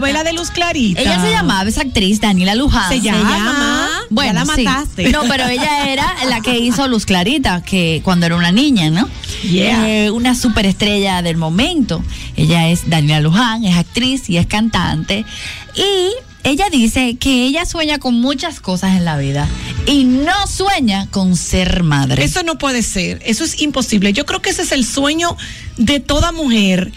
de la novela de Luz Clarita? Ella se llamaba, esa actriz, Daniela Luján. Se llama. Bueno, la sí. mataste. No, pero ella era la que hizo Luz Clarita, que cuando era una niña, ¿no? Yeah. Eh, una superestrella del momento. Ella es Daniela Luján, es actriz y es cantante. Y ella dice que ella sueña con muchas cosas en la vida y no sueña con ser madre. Eso no puede ser, eso es imposible. Yo creo que ese es el sueño de toda mujer.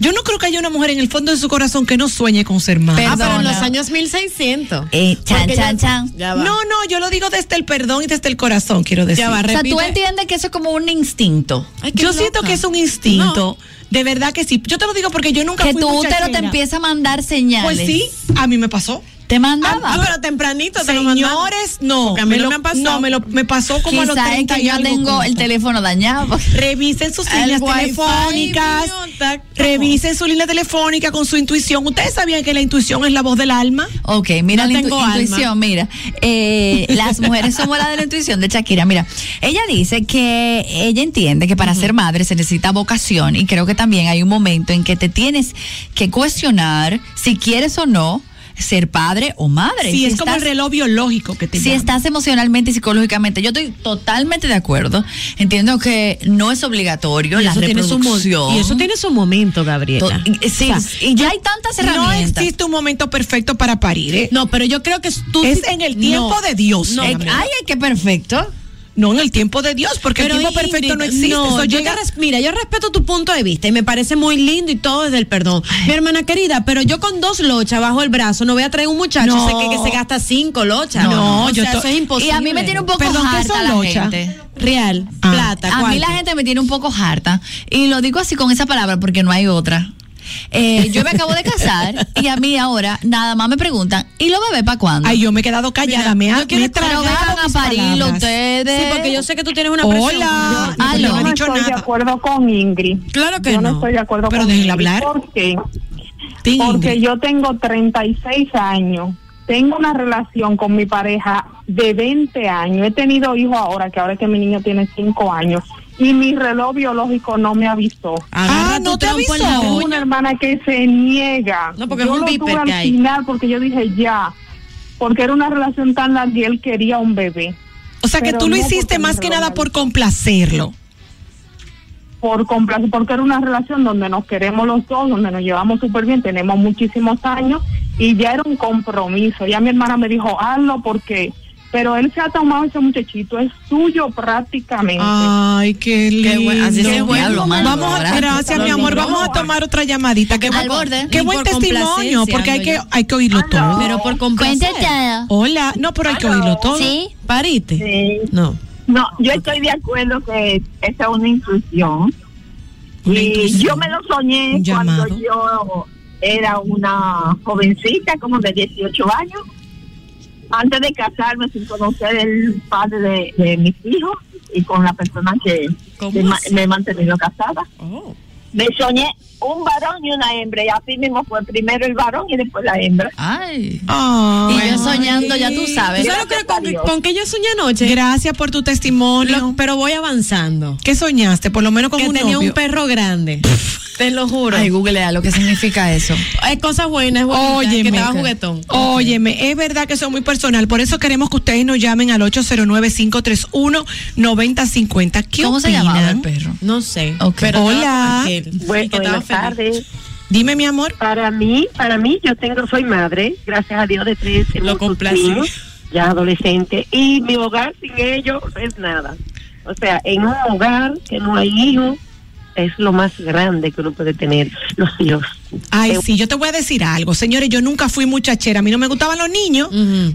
Yo no creo que haya una mujer en el fondo de su corazón que no sueñe con ser madre. Ah, pero en los años 1600. Eh, chan, chan, ya- chan. ya va. No, no, yo lo digo desde el perdón y desde el corazón, quiero decir. Ya va, O sea, tú entiendes que eso es como un instinto. Ay, Yo loca. siento que es un instinto. De verdad que sí. Yo te lo digo porque yo nunca Que fui tu útero te empieza a mandar señales. Pues sí, a mí me pasó. Te mandaba. Ah, pero tempranito te lo. Señores, no. Porque a mí no lo- me ha pasado. No, me, lo, me pasó como a los Quizá es 30 que yo tengo como- el teléfono dañado. [laughs] Revisen sus El líneas telefónicas. mío Revisen su línea telefónica con su intuición. ¿Ustedes sabían que la intuición es la voz del alma? Ok, mira No la intu- tengo alma. intuición, mira. Eh, las mujeres somos la de la intuición de Shakira. Mira, ella dice que ella entiende que para ser madre se necesita vocación y creo que también hay un momento en que te tienes que cuestionar si quieres o no ser padre o madre. Sí, Si es como el reloj biológico que te si llama. estás emocionalmente y psicológicamente, yo estoy totalmente de acuerdo. Entiendo que no es obligatorio Y la eso, tiene su mo- reproducción. y eso tiene su momento, Gabriela. To- sí, O sea, y ya hay tantas No herramientas. existe un momento perfecto para parir, ¿eh? No, pero yo creo que tú Es en el tiempo No. de Dios. No, Eh, Gabriela. ay, ay, qué perfecto. No, en el tiempo de Dios, porque Pero el tiempo Ingrid, perfecto no existe. no, Eso yo llega- res- mira, yo respeto tu punto de vista y me parece muy lindo y todo desde el perdón. Mi hermana querida, pero yo con dos lochas bajo el brazo no voy a traer un muchacho No. sé que, que se gasta cinco lochas. No, o yo sea, to- eso es imposible. Y a mí me tiene un poco Perdón, ¿qué harta la lochas? gente. Real, Ah. plata, A mí la gente me tiene un poco harta. Y lo digo así con esa palabra porque no hay otra. Eh, yo me acabo de casar y a mí ahora nada más me preguntan, ¿y los bebés para cuándo? Ay, yo me he quedado callada. me ha, yo quiero me pero vengan a palabras. ustedes. Sí, porque yo sé que tú tienes una presión. Hola. Ah, Yo no. no he no dicho estoy de nada. acuerdo con Ingrid. Claro que yo no. no. estoy de acuerdo Pero con Ingrid. hablar. ¿Por qué? Porque Ingrid. yo tengo 36 años. Tengo una relación con mi pareja de 20 años. He tenido hijos ahora, que ahora es que mi niño tiene 5 años. Y mi reloj biológico no me avisó. Agarra Ah, tu ¿no te avisó? la Tengo una hermana que se niega. No, porque yo es un lo tuve al hay. final porque yo dije ya. Porque era una relación tan larga y él quería un bebé. O sea que Pero tú lo no hiciste más que nada por complacerlo. por complacer, porque era una relación donde nos queremos los dos, donde nos llevamos súper bien, tenemos muchísimos años y ya era un compromiso. Ya mi hermana me dijo, hazlo porque, pero él se ha tomado ese muchachito, es suyo prácticamente. Ay, qué lindo. bueno, así es bueno, Vamos a, gracias. mi amor. Vamos a tomar otra llamadita. Qué, Al borde. qué buen por testimonio, porque hay que, hay que oírlo todo. Pero por complacer. Hola, no, pero hay que oírlo todo. Sí. Parite. Sí. No. No, yo estoy de acuerdo que esa es una intuición. Una y intuición. yo me lo soñé cuando yo era una jovencita, como de 18 años, antes de casarme sin conocer el padre de, de mis hijos y con la persona que, me he mantenido casada. Oh. Me soñé un varón y una hembra, y así mismo fue primero el varón y después la hembra. Ay. Y yo soñando, ya tú sabes. ¿Tú sabes lo que- con, con que yo soñé anoche? Gracias por tu testimonio. Lo- pero voy avanzando. ¿Qué soñaste? Por lo menos con que un tenía novio. un perro grande. [laughs] Te lo juro. Ay, googlea lo que significa eso. es cosa buena, es bonita, Óyeme, que estaba juguetón. óyeme, es verdad que son muy personal, por eso queremos que ustedes nos llamen al 809-531-9050. ¿Qué ¿Cómo se llamaba el perro? No sé. Ok. Pero Hola. Bueno, que buenas tardes. Dime, mi amor. Para mí, para mí, yo tengo, soy madre, gracias a Dios de tres Lo niños, ya adolescente, y mi hogar sin ellos es nada. O sea, en un hogar que no hay hijos, es lo más grande que uno puede tener, los hijos. Ay, sí, yo te voy a decir algo. Señores, yo nunca fui muchachera. A mí no me gustaban los niños.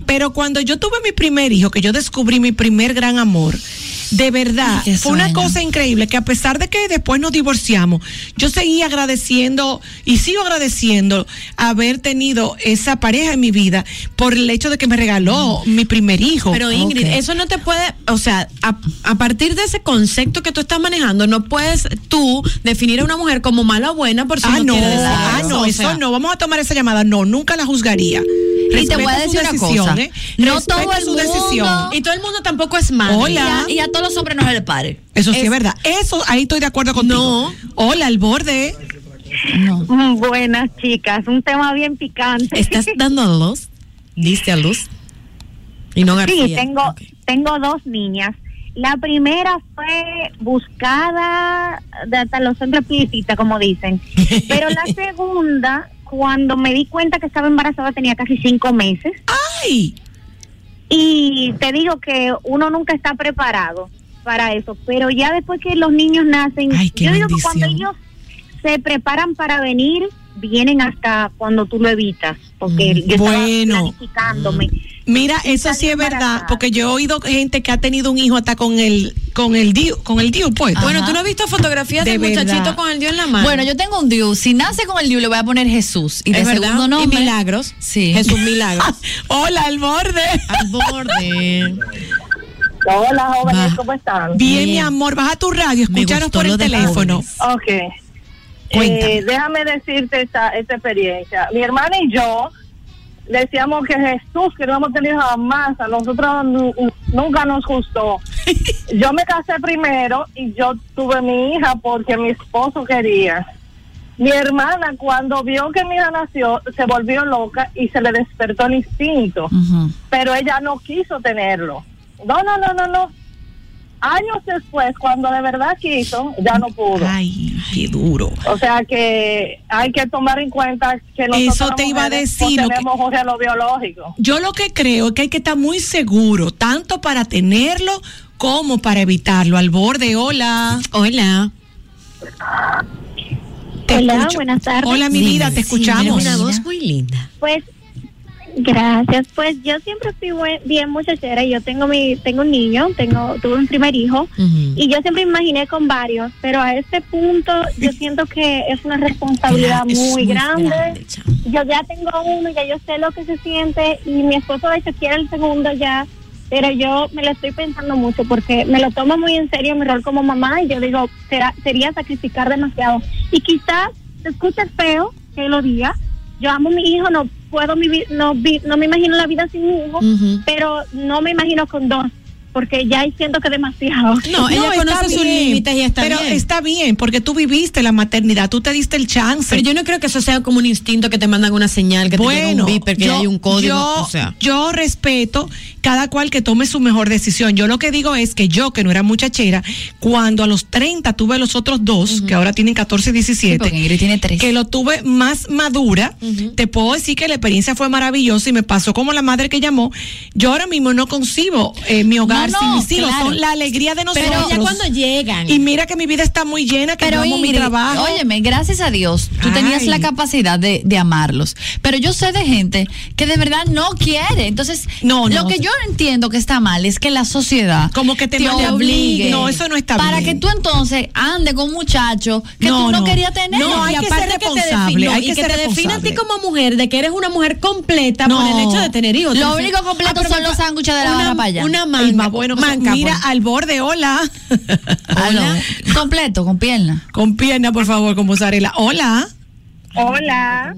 Pero cuando yo tuve mi primer hijo, que yo descubrí mi primer gran amor, de verdad, Ay, fue una cosa increíble que a pesar de que después nos divorciamos, yo seguí agradeciendo y sigo agradeciendo haber tenido esa pareja en mi vida por el hecho de que me regaló mi primer hijo. Pero Ingrid, eso no te puede, o sea, a, a partir de ese concepto que tú estás manejando, no puedes tú definir a una mujer como mala o buena por si Ah, no, no, quiere decir ah, no, eso sea, no. Vamos a tomar esa llamada. No, nunca la juzgaría. Y te voy a decir una decisión, cosa. ¿eh? No todo el su mundo- decisión. Y todo el mundo tampoco es madre. Hola. Y a, y a todos los hombres no se les pare. Eso sí es, Es- verdad. Eso, ahí estoy de acuerdo contigo. No. Hola, al borde. No. [laughs] Buenas chicas, un tema bien picante. ¿Estás [laughs] dando a luz? ¿Diste a luz? Y no Sí, García. tengo, tengo dos niñas. La primera fue buscada de hasta los centros espiritistas, como dicen. [laughs] Pero la segunda, cuando me di cuenta que estaba embarazada, tenía casi cinco meses. ¡Ay! Y te digo que uno nunca está preparado para eso. Pero ya después que los niños nacen, yo digo que cuando ellos se preparan para venir, vienen hasta cuando tú lo evitas. Porque yo estaba Bueno. planificándome. Mira, eso sí es verdad, porque yo he oído gente que ha tenido un hijo hasta con el con el DIU, con el DIU pues. Bueno, tú no has visto fotografías De del muchachito con el Dios en la mano. Bueno, yo tengo un Diu. Si nace con el Diu, le voy a poner Jesús. Y de verdad. segundo Y nombre. Milagros. Sí. Jesús Milagros. [laughs] Hola, al borde. Al borde. Hola, jóvenes. ¿cómo están? Bien, mi amor, baja tu radio, escúchanos por el teléfono. Ok. Eh, déjame decirte esta, esta experiencia. Mi hermana y yo decíamos que Jesús, que no hemos tenido jamás, a nosotros nu- nunca nos gustó. [laughs] Yo me casé primero y yo tuve mi hija porque mi esposo quería. Mi hermana cuando vio que mi hija nació se volvió loca y se le despertó el instinto, pero ella no quiso tenerlo. No, no, no, no, no. Años después, cuando de verdad quiso, ya no pudo. Ay, qué duro. O sea que hay que tomar en cuenta que nosotros Eso te iba a mujeres decir, lo que- tenemos a lo biológico. Yo lo que creo es que hay que estar muy seguro, tanto para tenerlo como para evitarlo. Al borde, hola. Hola. Te Hola, escucho. buenas tardes. Hola, mi vida, te escuchamos. Una voz muy linda. Pues gracias. Pues yo siempre fui buen- bien muchachera. Yo tengo mi tengo un niño, tengo tuve un primer hijo y yo siempre imaginé con varios, pero a este punto yo siento que es una responsabilidad Es muy, muy grande. grande, yo ya tengo uno, ya yo sé lo que se siente y mi esposo de hecho quiere el segundo ya. Pero yo me lo estoy pensando mucho porque me lo tomo muy en serio mi rol como mamá y yo digo, será, sería sacrificar demasiado. Y quizás se escuche feo que lo diga, yo amo a mi hijo, no puedo vivir, no, vi- no me imagino la vida sin mi hijo, pero no me imagino con dos, porque ya siento que demasiado. [laughs] No, ella está conoce sus bien, límites y está pero bien. está bien, porque tú viviste la maternidad, tú te diste el chance. Pero yo no creo que eso sea como un instinto que te mandan una señal, que te llega bueno, un beeper, que hay un código. Yo, o sea. yo respeto cada cual que tome su mejor decisión. Yo lo que digo es que yo, que no era muchachera, cuando a los 30 tuve los otros dos, que ahora tienen 14 y 17, porque Ingrid tiene tres. que lo tuve más madura, te puedo decir que la experiencia fue maravillosa y me pasó como la madre que llamó. Yo ahora mismo no concibo eh, mi hogar No, sin mis hijos, claro. son la alegría de nosotros. Pero ya cuando llegan. Y mira que mi vida está muy llena, que Pero yo amo mi trabajo. óyeme, gracias a Dios, tú tenías la capacidad de, de amarlos. Pero yo sé de gente que de verdad no quiere. Entonces, No, lo que yo entiendo que está mal es que la sociedad Como que te a- obligue. No, eso no está Para bien. que tú entonces andes con un muchacho que No, tú no, no. querías tener. No, hay y que aparte ser que te responsable, defino- hay y que ser te defina a ti como mujer de que eres una mujer completa No. por el hecho de tener hijos. Lo Entonces, único completo ah, son los sándwiches de la una- barra para allá. Una El manca, más bueno, manca, mira pues. al borde, hola. Aló, completo, con pierna. Con pierna, por favor, con mozzarella. Hola, Hola.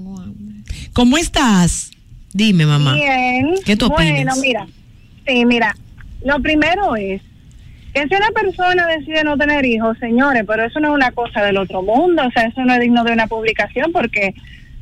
¿cómo estás? Dime, mamá. Bien. ¿Qué tú opinas? Bueno, mira. Sí, mira. Lo primero es que si una persona decide no tener hijos, señores, pero eso no es una cosa del otro mundo, o sea, eso no es digno de una publicación porque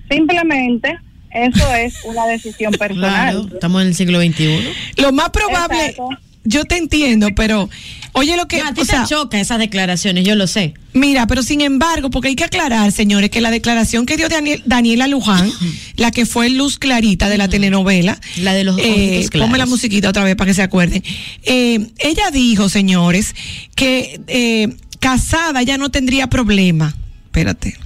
simplemente eso es una decisión personal. Claro, estamos en el siglo XXI. Lo más probable, Exacto. Yo te entiendo, pero oye lo que, No, a ti o te sea, choca esas declaraciones, yo lo sé. mira, pero sin embargo, porque hay que aclarar, señores, que la declaración que dio Daniel- Daniela Luján, la que fue luz clarita de la telenovela, La de los eh, claros. ponme la musiquita otra vez para que se acuerden. Eh, ella dijo, señores, que eh, casada ya no tendría problema. Espérate.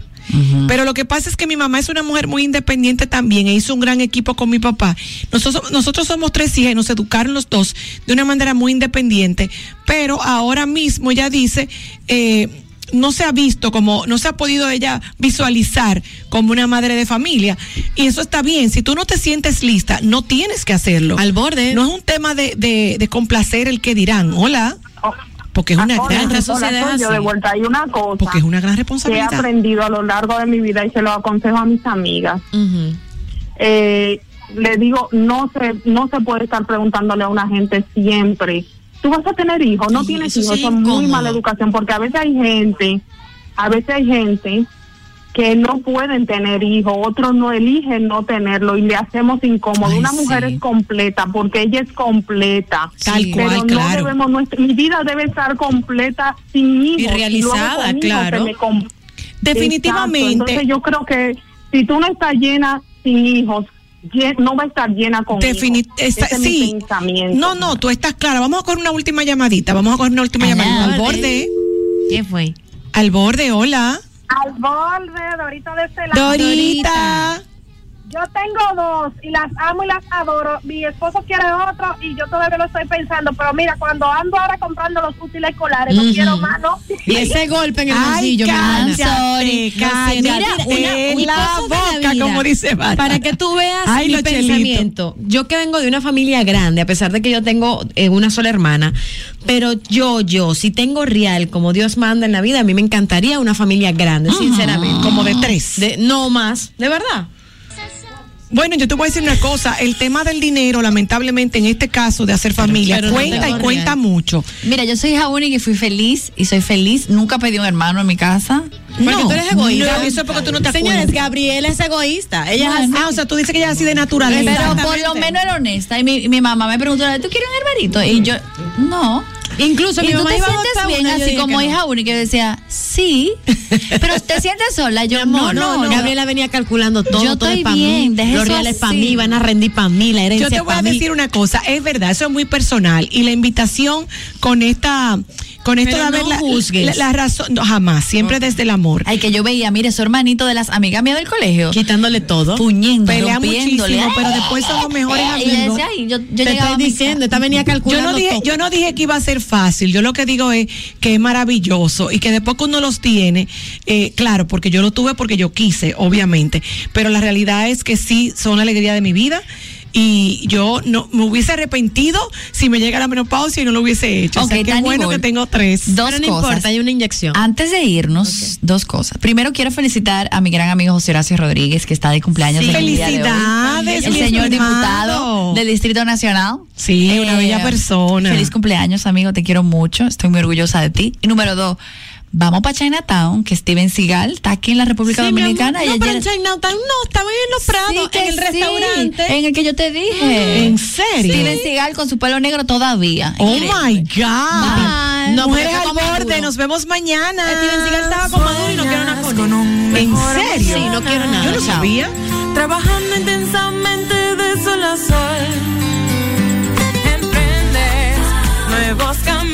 Pero lo que pasa es que mi mamá es una mujer muy independiente también e hizo un gran equipo con mi papá. Nosotros, nosotros somos tres hijas y nos educaron los dos de una manera muy independiente, pero ahora mismo ella dice, eh, no se ha visto como, no se ha podido ella visualizar como una madre de familia. Y eso está bien, si tú no te sientes lista, no tienes que hacerlo. Al borde. No es un tema de, de, de complacer el que dirán, hola, porque es una Hola, gran responsabilidad yo de vuelta. Hay una cosa porque es una gran que he responsabilidad. aprendido a lo largo de mi vida y se lo aconsejo a mis amigas. Eh, le digo, no se, no se puede estar preguntándole a una gente siempre, tú vas a tener hijos, no Sí, tienes hijos, sí eso es muy mala educación, porque a veces hay gente, a veces hay gente que no pueden tener hijos, otros no eligen no tenerlo y le hacemos incómodo. Ay, Una mujer es completa porque ella es completa. Tal pero cual, no claro. debemos, nuestra, mi vida debe estar completa sin hijos. Y realizada, claro. Definitivamente. Exacto. Entonces yo creo que si tú no estás llena sin hijos, no va a estar llena con Defini- hijos. esta- Ese es mi sí. pensamiento. No, no, tú estás clara. Vamos a coger una última llamadita. Vamos a coger una última llamadita. Al borde. ¿Qué fue? Al borde, hola. Al borde, Dorita de este lado. Dorita. Yo tengo dos y las amo y las adoro. Mi esposo quiere otro y yo todavía lo estoy pensando. Pero mira, cuando ando ahora comprando los útiles escolares, no Ujú. quiero más, ¿no? Y ese golpe en el bolsillo, mi hermana. cállate, sé, mira, cállate. una- una la de la boca, vida. como dice. Para que tú veas Ay, mi pensamiento. Yo que vengo de una familia grande, a pesar de que yo tengo eh, una sola hermana, pero yo, yo, si tengo real, como Dios manda en la vida, a mí me encantaría una familia grande, sinceramente. Como de tres. De, no más, de verdad. Bueno, yo te voy a decir una cosa, el tema del dinero, lamentablemente en este caso de hacer familia, pero cuenta y cuenta mucho. Mira, yo soy hija única y fui feliz y soy feliz. Nunca pedí un hermano en mi casa. Porque tú eres egoísta. no, eso es porque tú no te Señores, acuerdas. Gabriela es egoísta. Ella es Ah, o sea, tú dices que ella es así de naturaleza. Pero por lo menos era honesta. Y mi, mi mamá me preguntó, ¿tú quieres un hermanito? Y yo, no. Incluso ¿Y mi tú mamá te iba sientes bien una, así como que no. hija única? Y yo decía, sí. [laughs] Pero te sientes sola. Yo, No, no, no, no. Gabriela venía calculando todo, Yo todo estoy es para bien, mí. Los reales para así. mí, van a rendir para mí, la herencia Yo te voy a mí. decir una cosa, es verdad, eso es muy personal y la invitación con esta con esto Pero de haber no la, juzgues. la- la razón, no, jamás, siempre desde el amor. Ay, que yo veía, mire, su hermanito de las amigas mías del colegio. Quitándole todo. Puñendo, Pelea rompiéndole. muchísimo, pero después son los mejores Y yo amigos. decía, ay, yo, yo Te estoy diciendo, esta venía Yo calculando no, dije, todo. yo no dije que iba a ser fácil, yo lo que digo es que es maravilloso y que después que uno los tiene, eh, claro, porque yo lo tuve porque yo quise, obviamente, pero la realidad es que sí son la alegría de mi vida y yo no me hubiese arrepentido si me llega la menopausia y no lo hubiese hecho. o sea, Ok, qué bueno que tengo tres. Dos Pero no cosas. importa, hay una inyección. Antes de irnos, dos cosas. Primero quiero felicitar a mi gran amigo José Horacio Rodríguez, que está de cumpleaños Sí. en el día de hoy. Felicidades, El mi señor diputado del Distrito Nacional. Sí, una bella persona. Feliz cumpleaños, amigo. Te quiero mucho. Estoy muy orgullosa de ti. Y número dos, vamos para Chinatown, que Steven Seagal está aquí en la República Sí, mi amor. Dominicana. y No, pero en Chinatown no, estaban en los Prados, Sí, que en el sí, restaurante. en el que yo te dije. ¿En serio? Steven Seagal con su pelo negro todavía. Oh Increíble. my God. Bye. No, Mujeres al borde, Maduro. nos vemos mañana. Steven Seagal estaba con Maduro y no quiero nada con él. ¿En serio? Sí, no quiero nada. Yo no sabía. Trabajando intensamente de sol a sol. Emprendes nuevos caminos.